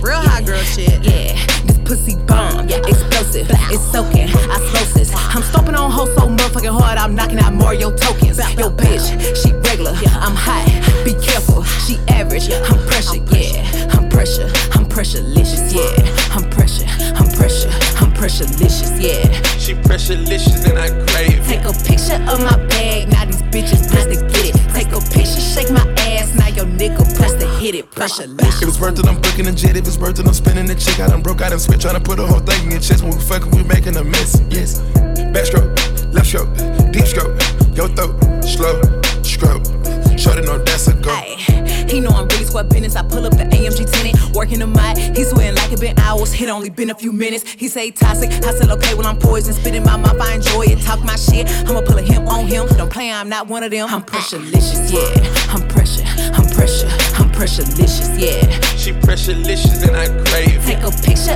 Real hot girl shit. Yeah, this pussy bomb, yeah, explosive. It's soaking, osmosis. I'm stomping on hoes so motherfucking hard, I'm knocking out more Mario tokens. Yo, bitch, she regular, I'm high. Be careful, she average. I'm pressure, yeah. I'm pressure, I'm pressurelicious, yeah. I'm pressure, I'm pressure, I'm pressurelicious, yeah. She pressurelicious and I crave. Take a picture of my bag, now these bitches press to get it. Take a picture, shake my ass, now your nigga press to hit it. Pressurelicious. If it's worth it, I'm booking a jet. If it's worth it, I'm spinning the chick. I done broke out and switch, trying to put a whole thing in chest. When we fucking, we making a mess. Yes. Backstroke, left stroke, deep stroke, your throat, slow, stroke. Shorty know that's a go. He know I'm really squad business. I pull up the AMG tenant, working the mic. He sweating like it been hours. It only been a few minutes. He say toxic. I said okay, well I'm poison. Spit in my mouth, I enjoy it. Talk my shit. I'ma pull a him on him. Don't play, I'm not one of them. I'm pressurelicious, yeah. I'm pressure, I'm pressure, I'm pressurelicious, yeah. She pressurelicious and I crave. Take a picture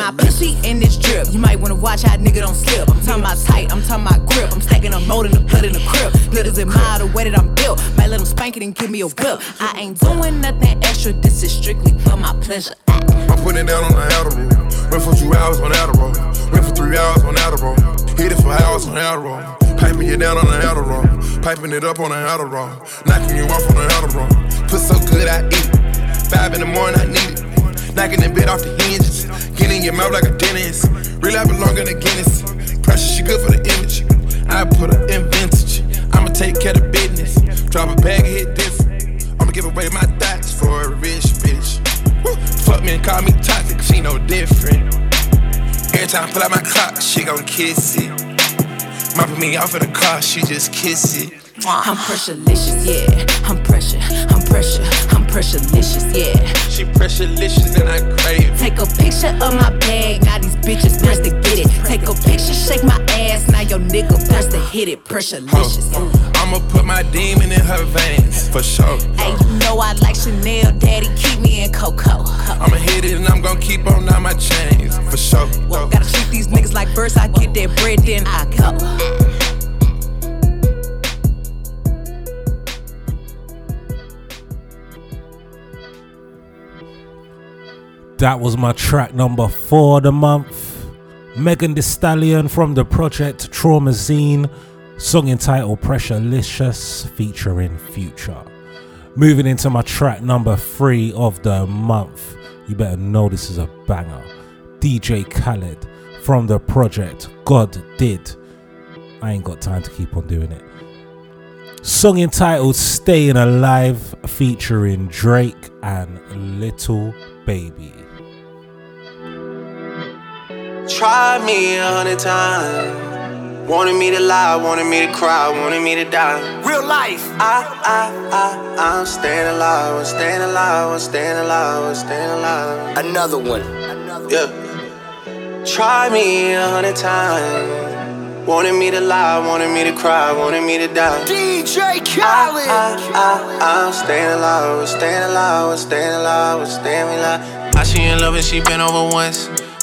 my pussy and this drip, you might wanna watch how nigga don't slip. I'm talking about tight, I'm talking about grip. I'm stacking a mold in the blood in the crib. Niggas admire the way that I'm built. Might let them spank it and give me a whip. I ain't doing nothing extra, this is strictly for my pleasure. I'm putting it down on the Adderall. Went for two hours on Adderall. Went for three hours on Adderall. Hit it for hours on Adderall. Piping you down on the Adderall. Piping it up on the Adderall. Knocking you off on the Adderall. Put so good I eat it. Five in the morning I need it. Knocking the bed off the hinges. In your mouth like a dentist. Real I belong in the Guinness. Pressure, she good for the image. I put her in vintage. I'ma take care of business. Drop a bag, and hit different. I'ma give away my thoughts for a rich bitch. Woo. Fuck me and call me toxic, she no different. Every time I pull out my clock, she gon' kiss it. Mopping me off in the car, she just kiss it. I'm pressurelicious, yeah. I'm pressure, I'm pressure, I'm pressurelicious, yeah. She pressurelicious and I crave it. Take a picture of my bag, now these bitches press to get it. Take a picture, shake my ass, now your nigga press to hit it. Pressurelicious. I'm I'ma put my demon in her veins, for sure. Hey, you know I like Chanel, daddy, keep me in Coco. I'ma hit it and I'm gonna keep on on my chains, for sure. Well, gotta treat these niggas like first I get that bread, then I go. That was my track number four of the month. Megan Thee Stallion from the project Traumazine, song entitled Pressurelicious featuring Future. Moving into my track number three of the month. You better know this is a banger. DJ Khaled from the project God Did. I ain't got time to keep on doing it. Song entitled Staying Alive featuring Drake and Little Baby. Try me a hundred times. Wanted me to lie, wanted me to cry, wanted me to die. Real life. I, I, I, I'm staying alive, I'm staying alive, I'm staying alive, I'm staying alive. Another one. another Yeah. Try me a hundred times. Wanted me to lie, wanted me to cry, wanted me to die. DJ Khaled. I, I, I, I'm staying alive, I'm staying alive, I'm staying alive, I'm staying alive. I she in love and she been over once.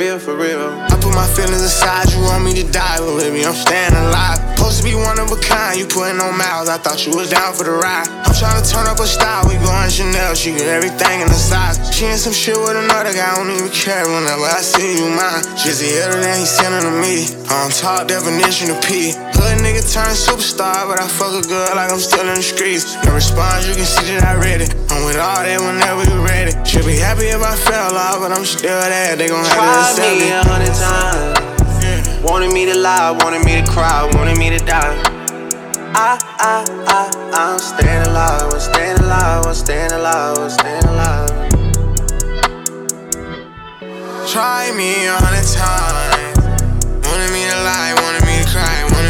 Real, for real. I put my feelings aside, you want me to die, but baby, I'm staying alive. Supposed to be one of a kind, you putting on miles, I thought you was down for the ride. I'm trying to turn up a style, we going Chanel, she get everything in the size. She in some shit with another guy, I don't even care whenever I see you mine. The other than he sending to me, on top definition of P. Hood nigga turned superstar, but I fuck a girl like I'm still in the streets. No response, you can see that I read it. I'm with all that whenever you ready. Should be happy if I fell off, but I'm still there, they gon' have to me a hundred times. Wanted me to lie, wanted me to cry, wanted me to die. I, I, I, I'm staying alive, I'm staying alive, I'm staying alive, I'm staying alive. Try me a hundred times. Wanted me to lie, wanted me to cry, wanted me to die.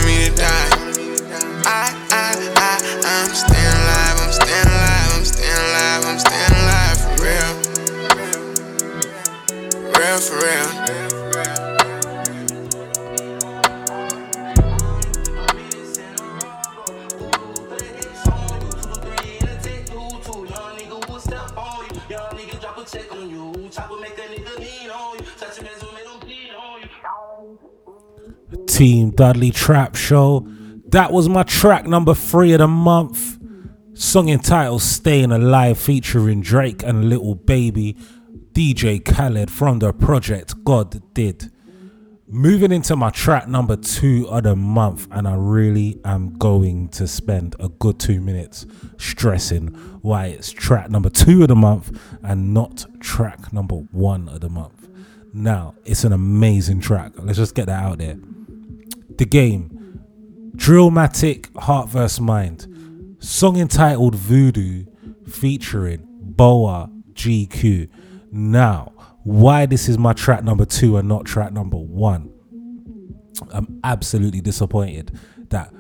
Team Dudley Trap Show. That was my track number three of the month. Song entitled Staying Alive featuring Drake and Little Baby. DJ Khaled from the project God Did. Moving into my track number two of the month, and I really am going to spend a good two minutes stressing why it's track number two of the month and not track number one of the month. Now, it's an amazing track. Let's just get that out there. The game, Drillmatic Heart vs. Mind, song entitled Voodoo featuring Boa GQ. Now, why this is my track number two and not track number one. I'm absolutely disappointed that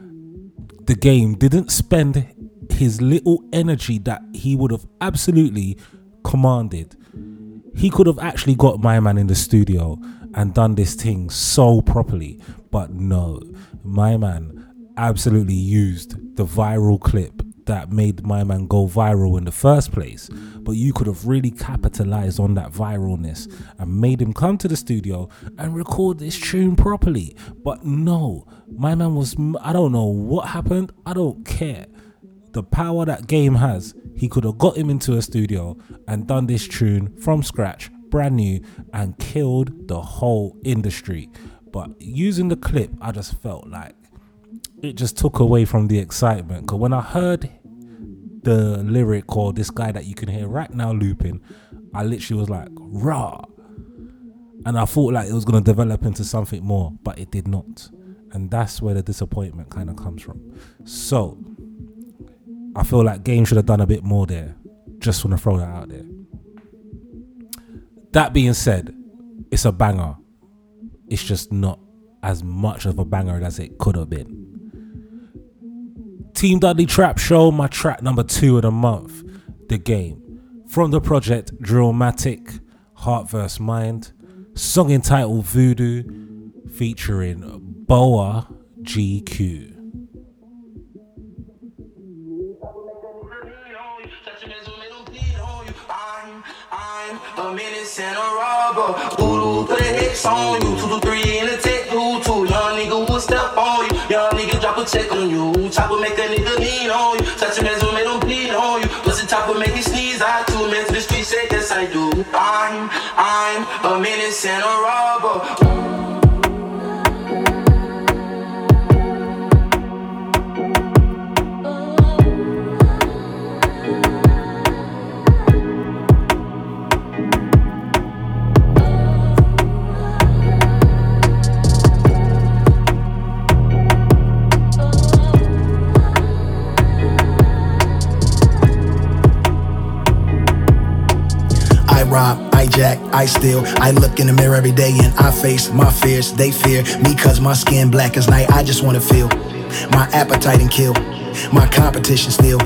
the game didn't spend his little energy that he would have absolutely commanded. He could have actually got my man in the studio and done this thing so properly, but no, my man absolutely used the viral clip that made my man go viral in the first place. But you could have really capitalized on that viralness and made him come to the studio and record this tune properly. But no, my man was, I don't know what happened. I don't care. The power that game has, he could have got him into a studio and done this tune from scratch, brand new, and killed the whole industry. But using the clip, I just felt like it just took away from the excitement. Because when I heard the lyric or this guy that you can hear right now looping, I literally was like, rah. And I thought like it was going to develop into something more, but it did not. And that's where the disappointment kind of comes from. So I feel like Game should have done a bit more there. Just want to throw that out there. That being said, it's a banger. It's just not as much of a banger as it could have been. Team Dudley Trap Show, my track number two of the month, The Game. From the project Drillmatic, Heart vs. Mind, song entitled Voodoo, featuring Boa GQ. Robber. Hex on you. Two to three in two. Young nigga will step on you. Nigga check on you. Chopper make a nigga lean on you. Touch as make him bleed on you. The top will make you sneeze. I too, man, to the street say yes I do. I'm, I'm a menace and a robber. Rob, I jack, I steal. I look in the mirror every day and I face my fears. They fear me cause my skin black as night. I just wanna feel my appetite and kill my competition still.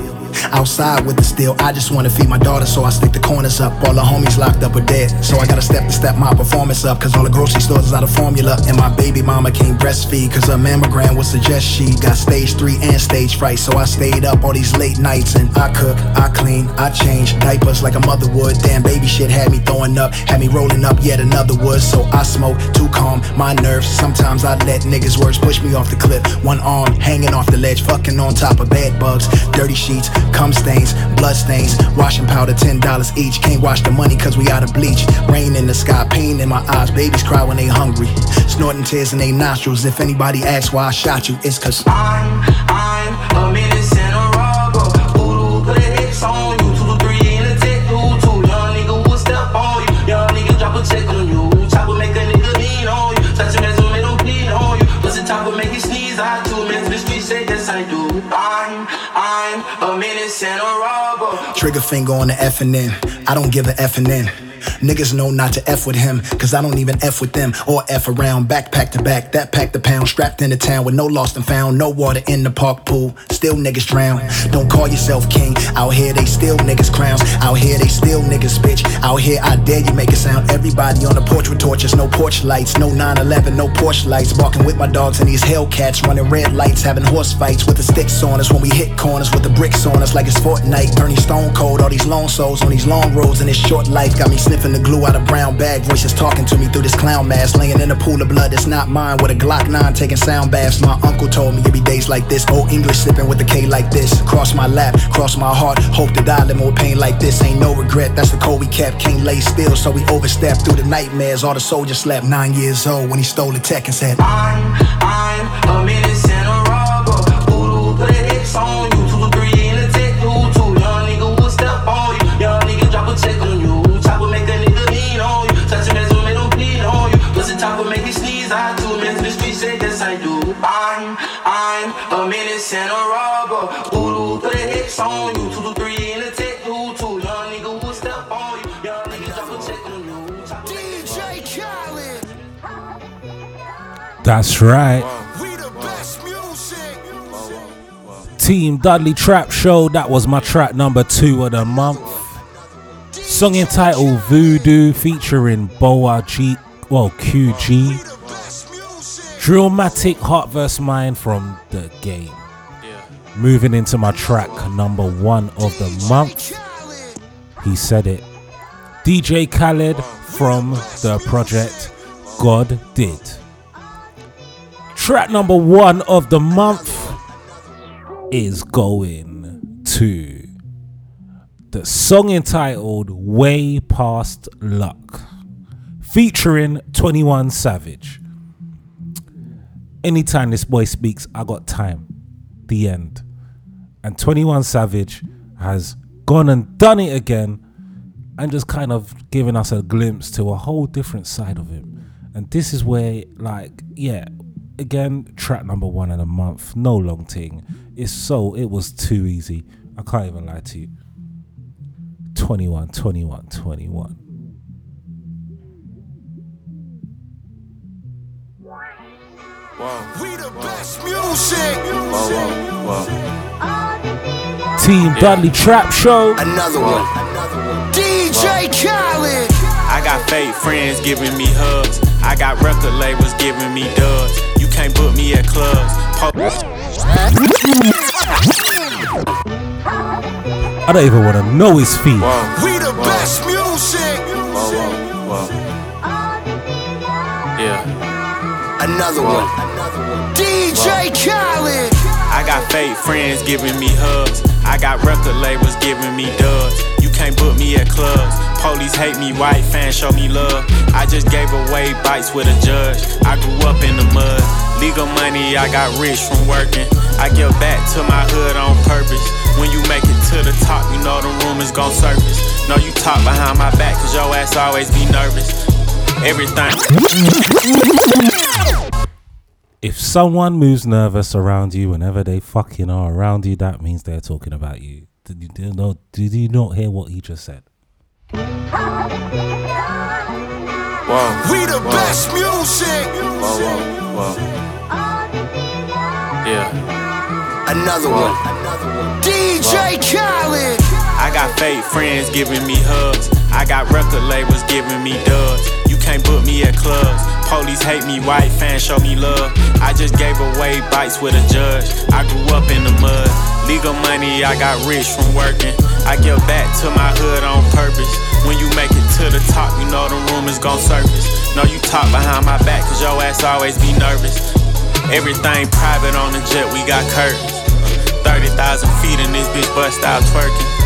Outside with the steel, I just wanna feed my daughter, so I stick the corners up. All the homies locked up or dead, so I gotta step to step my performance up. Cause all the grocery stores is out of formula, and my baby mama can't breastfeed. Cause her mammogram would suggest she got stage three and stage fright. So I stayed up all these late nights, and I cook, I clean, I change diapers like a mother would. Damn, baby shit had me throwing up, had me rolling up yet another wood. So I smoke to calm my nerves. Sometimes I let niggas' words push me off the cliff. One arm hanging off the ledge, fucking on top of bed bugs, dirty sheets, cum stains, blood stains, washing powder, ten dollars each. Can't wash the money cause we out of bleach. Rain in the sky, pain in my eyes. Babies cry when they hungry, snorting tears in their nostrils. If anybody asks why I shot you, it's cause I'm, I'm a menace and a robber. Voodoo, put a on you. Trigger finger on the F and N. I don't give a F and N. Niggas know not to F with him, cause I don't even F with them or F around. Backpack to back, that pack the pound, strapped into town with no lost and found, no water in the park pool. Still niggas drown. Don't call yourself king. Out here they steal niggas crowns. Out here they steal niggas bitch. Out here I dare you make it sound. Everybody on the porch with torches, no porch lights, no 911, no porch lights. Barking with my dogs and these Hellcats running red lights, having horse fights with the sticks on us when we hit corners with the bricks on us like it's Fortnite. Bernie Stone Cold, all these long souls on these long roads in this short life got me sniffing the glue out of brown bag. Voices talking to me through this clown mask, laying in a pool of blood that's not mine with a Glock 9 taking sound baths. My uncle told me it'd be days like this. Old English sipping with a K like this. Cross my lap, cross my heart. Hope to die living with pain like this. Ain't no regret, that's the code we kept. Can't lay still, so we overstepped through the nightmares. All the soldiers slept. Nine years old when he stole the tech and said, I'm, I'm a menace That's right. Team Dudley Trap Show. That was my track number two of the month. Song entitled Voodoo featuring Boa G, well QG. Drillmatic Heart vs Mind from the game. Moving into my track number one of the month. He said it. DJ Khaled from the project God Did. Track number one of the month is going to the song entitled Way Past Luck, featuring 21 Savage. Anytime this boy speaks, I got time. The end. And 21 Savage has gone and done it again and just kind of given us a glimpse to a whole different side of him. And this is where, like, yeah, again, track number one in a month, no long thing. It's so, it was too easy. I can't even lie to you. 21, 21, 21. Whoa. We the best music. Whoa, whoa, whoa. Team Dudley Trap Show. Another one. DJ Khaled. I got fake friends giving me hugs. I got record labels giving me dubs. You can't book me at clubs. Po- I don't even want to know his feet. We the best music. Whoa, whoa, whoa. Yeah. Another one. DJ Khaled. I got fake friends giving me hugs. I got record labels giving me dubs. You can't book me at clubs. Police hate me, white fans show me love. I just gave away bites with a judge. I grew up in the mud. Legal money, I got rich from working. I give back to my hood on purpose. When you make it to the top, you know the rumors gon' surface. No, you talk behind my back, cause your ass always be nervous. Everything. If someone moves nervous around you whenever they fucking are around you, that means they're talking about you. Did you, did not, did you not hear what he just said? Whoa. We the best music. Whoa, whoa, whoa. Yeah. Another one. DJ Khaled. I got fake friends giving me hugs. I got record labels giving me dubs. You can't book me at clubs. Police hate me, white fans show me love. I just gave away bites with a judge. I grew up in the mud. Legal money, I got rich from working. I give back to my hood on purpose. When you make it to the top, you know the rumors gon' surface. No, you talk behind my back, cause your ass always be nervous. Everything private on the jet, we got curtains. Uh, 30,000 feet in this bitch bust out twerking.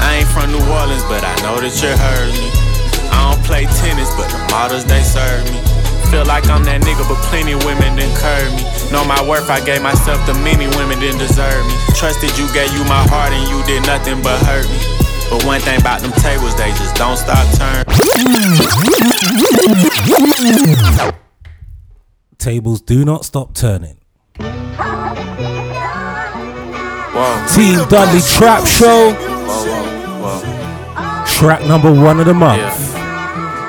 I ain't from New Orleans, but I know that you heard me. I don't play tennis, but the models they serve me. Feel like I'm that nigga, but plenty women didn't curve me. Know my worth, I gave myself to many women didn't deserve me. Trusted you, gave you my heart, and you did nothing but hurt me. But one thing about them tables, they just don't stop turning. Tables do not stop turning. Whoa. Team Dudley Trap Show. Track number one of the month.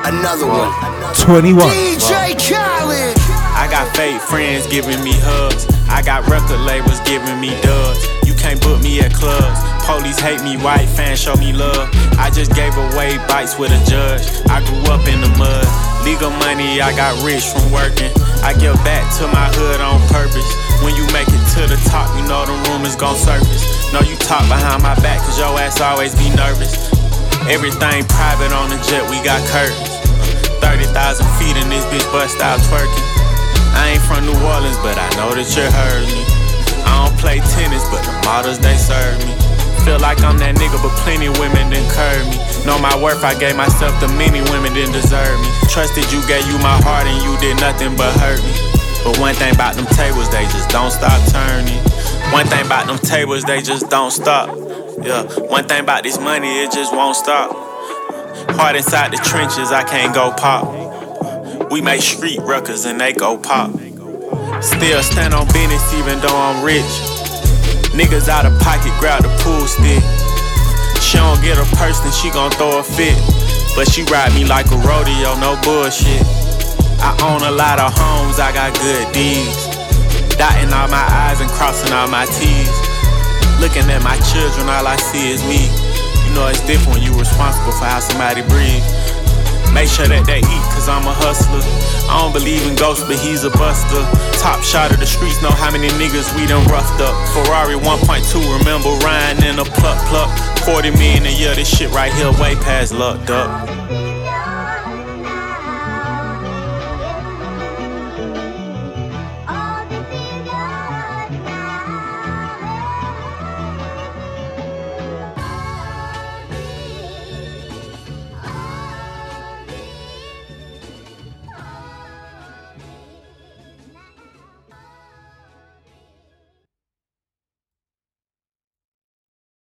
Another one. 21. DJ Khaled. I got fake friends giving me hugs. I got record labels giving me dubs. You can't book me at clubs. Police hate me, white fans show me love. I just gave away bites with a judge. I grew up in the mud. Legal money, I got rich from working. I give back to my hood on purpose. When you make it to the top, you know the rumors gon' surface. No, you talk behind my back, cause your ass always be nervous. Everything private on the jet, we got curtains. 30,000 feet in this bitch bust out twerking. I ain't from New Orleans, but I know that you heard me. Don't play tennis, but the models they serve me. Feel like I'm that nigga, but plenty women didn't curve me. Know my worth, I gave myself to many women didn't deserve me. Trusted you, gave you my heart, and you did nothing but hurt me. But one thing about them tables, they just don't stop turning. One thing about them tables, they just don't stop. Yeah, one thing about this money, it just won't stop. Heart inside the trenches, I can't go pop. We make street records and they go pop. Still stand on business even though I'm rich. Niggas out of pocket grab the pool stick. She don't get a purse, then she gon' throw a fit. But she ride me like a rodeo, no bullshit. I own a lot of homes, I got good deeds. Dotting all my I's and crossing all my T's. Looking at my children, all I see is me. You know it's different when you responsible for how somebody breathes. Make sure that they eat, cause I'm a hustler. I don't believe in ghosts, but he's a buster. Top shot of the streets, know how many niggas we done roughed up. Ferrari 1.2, remember Ryan in a pluck pluck. 40 million a year, this shit right here way past lucked up.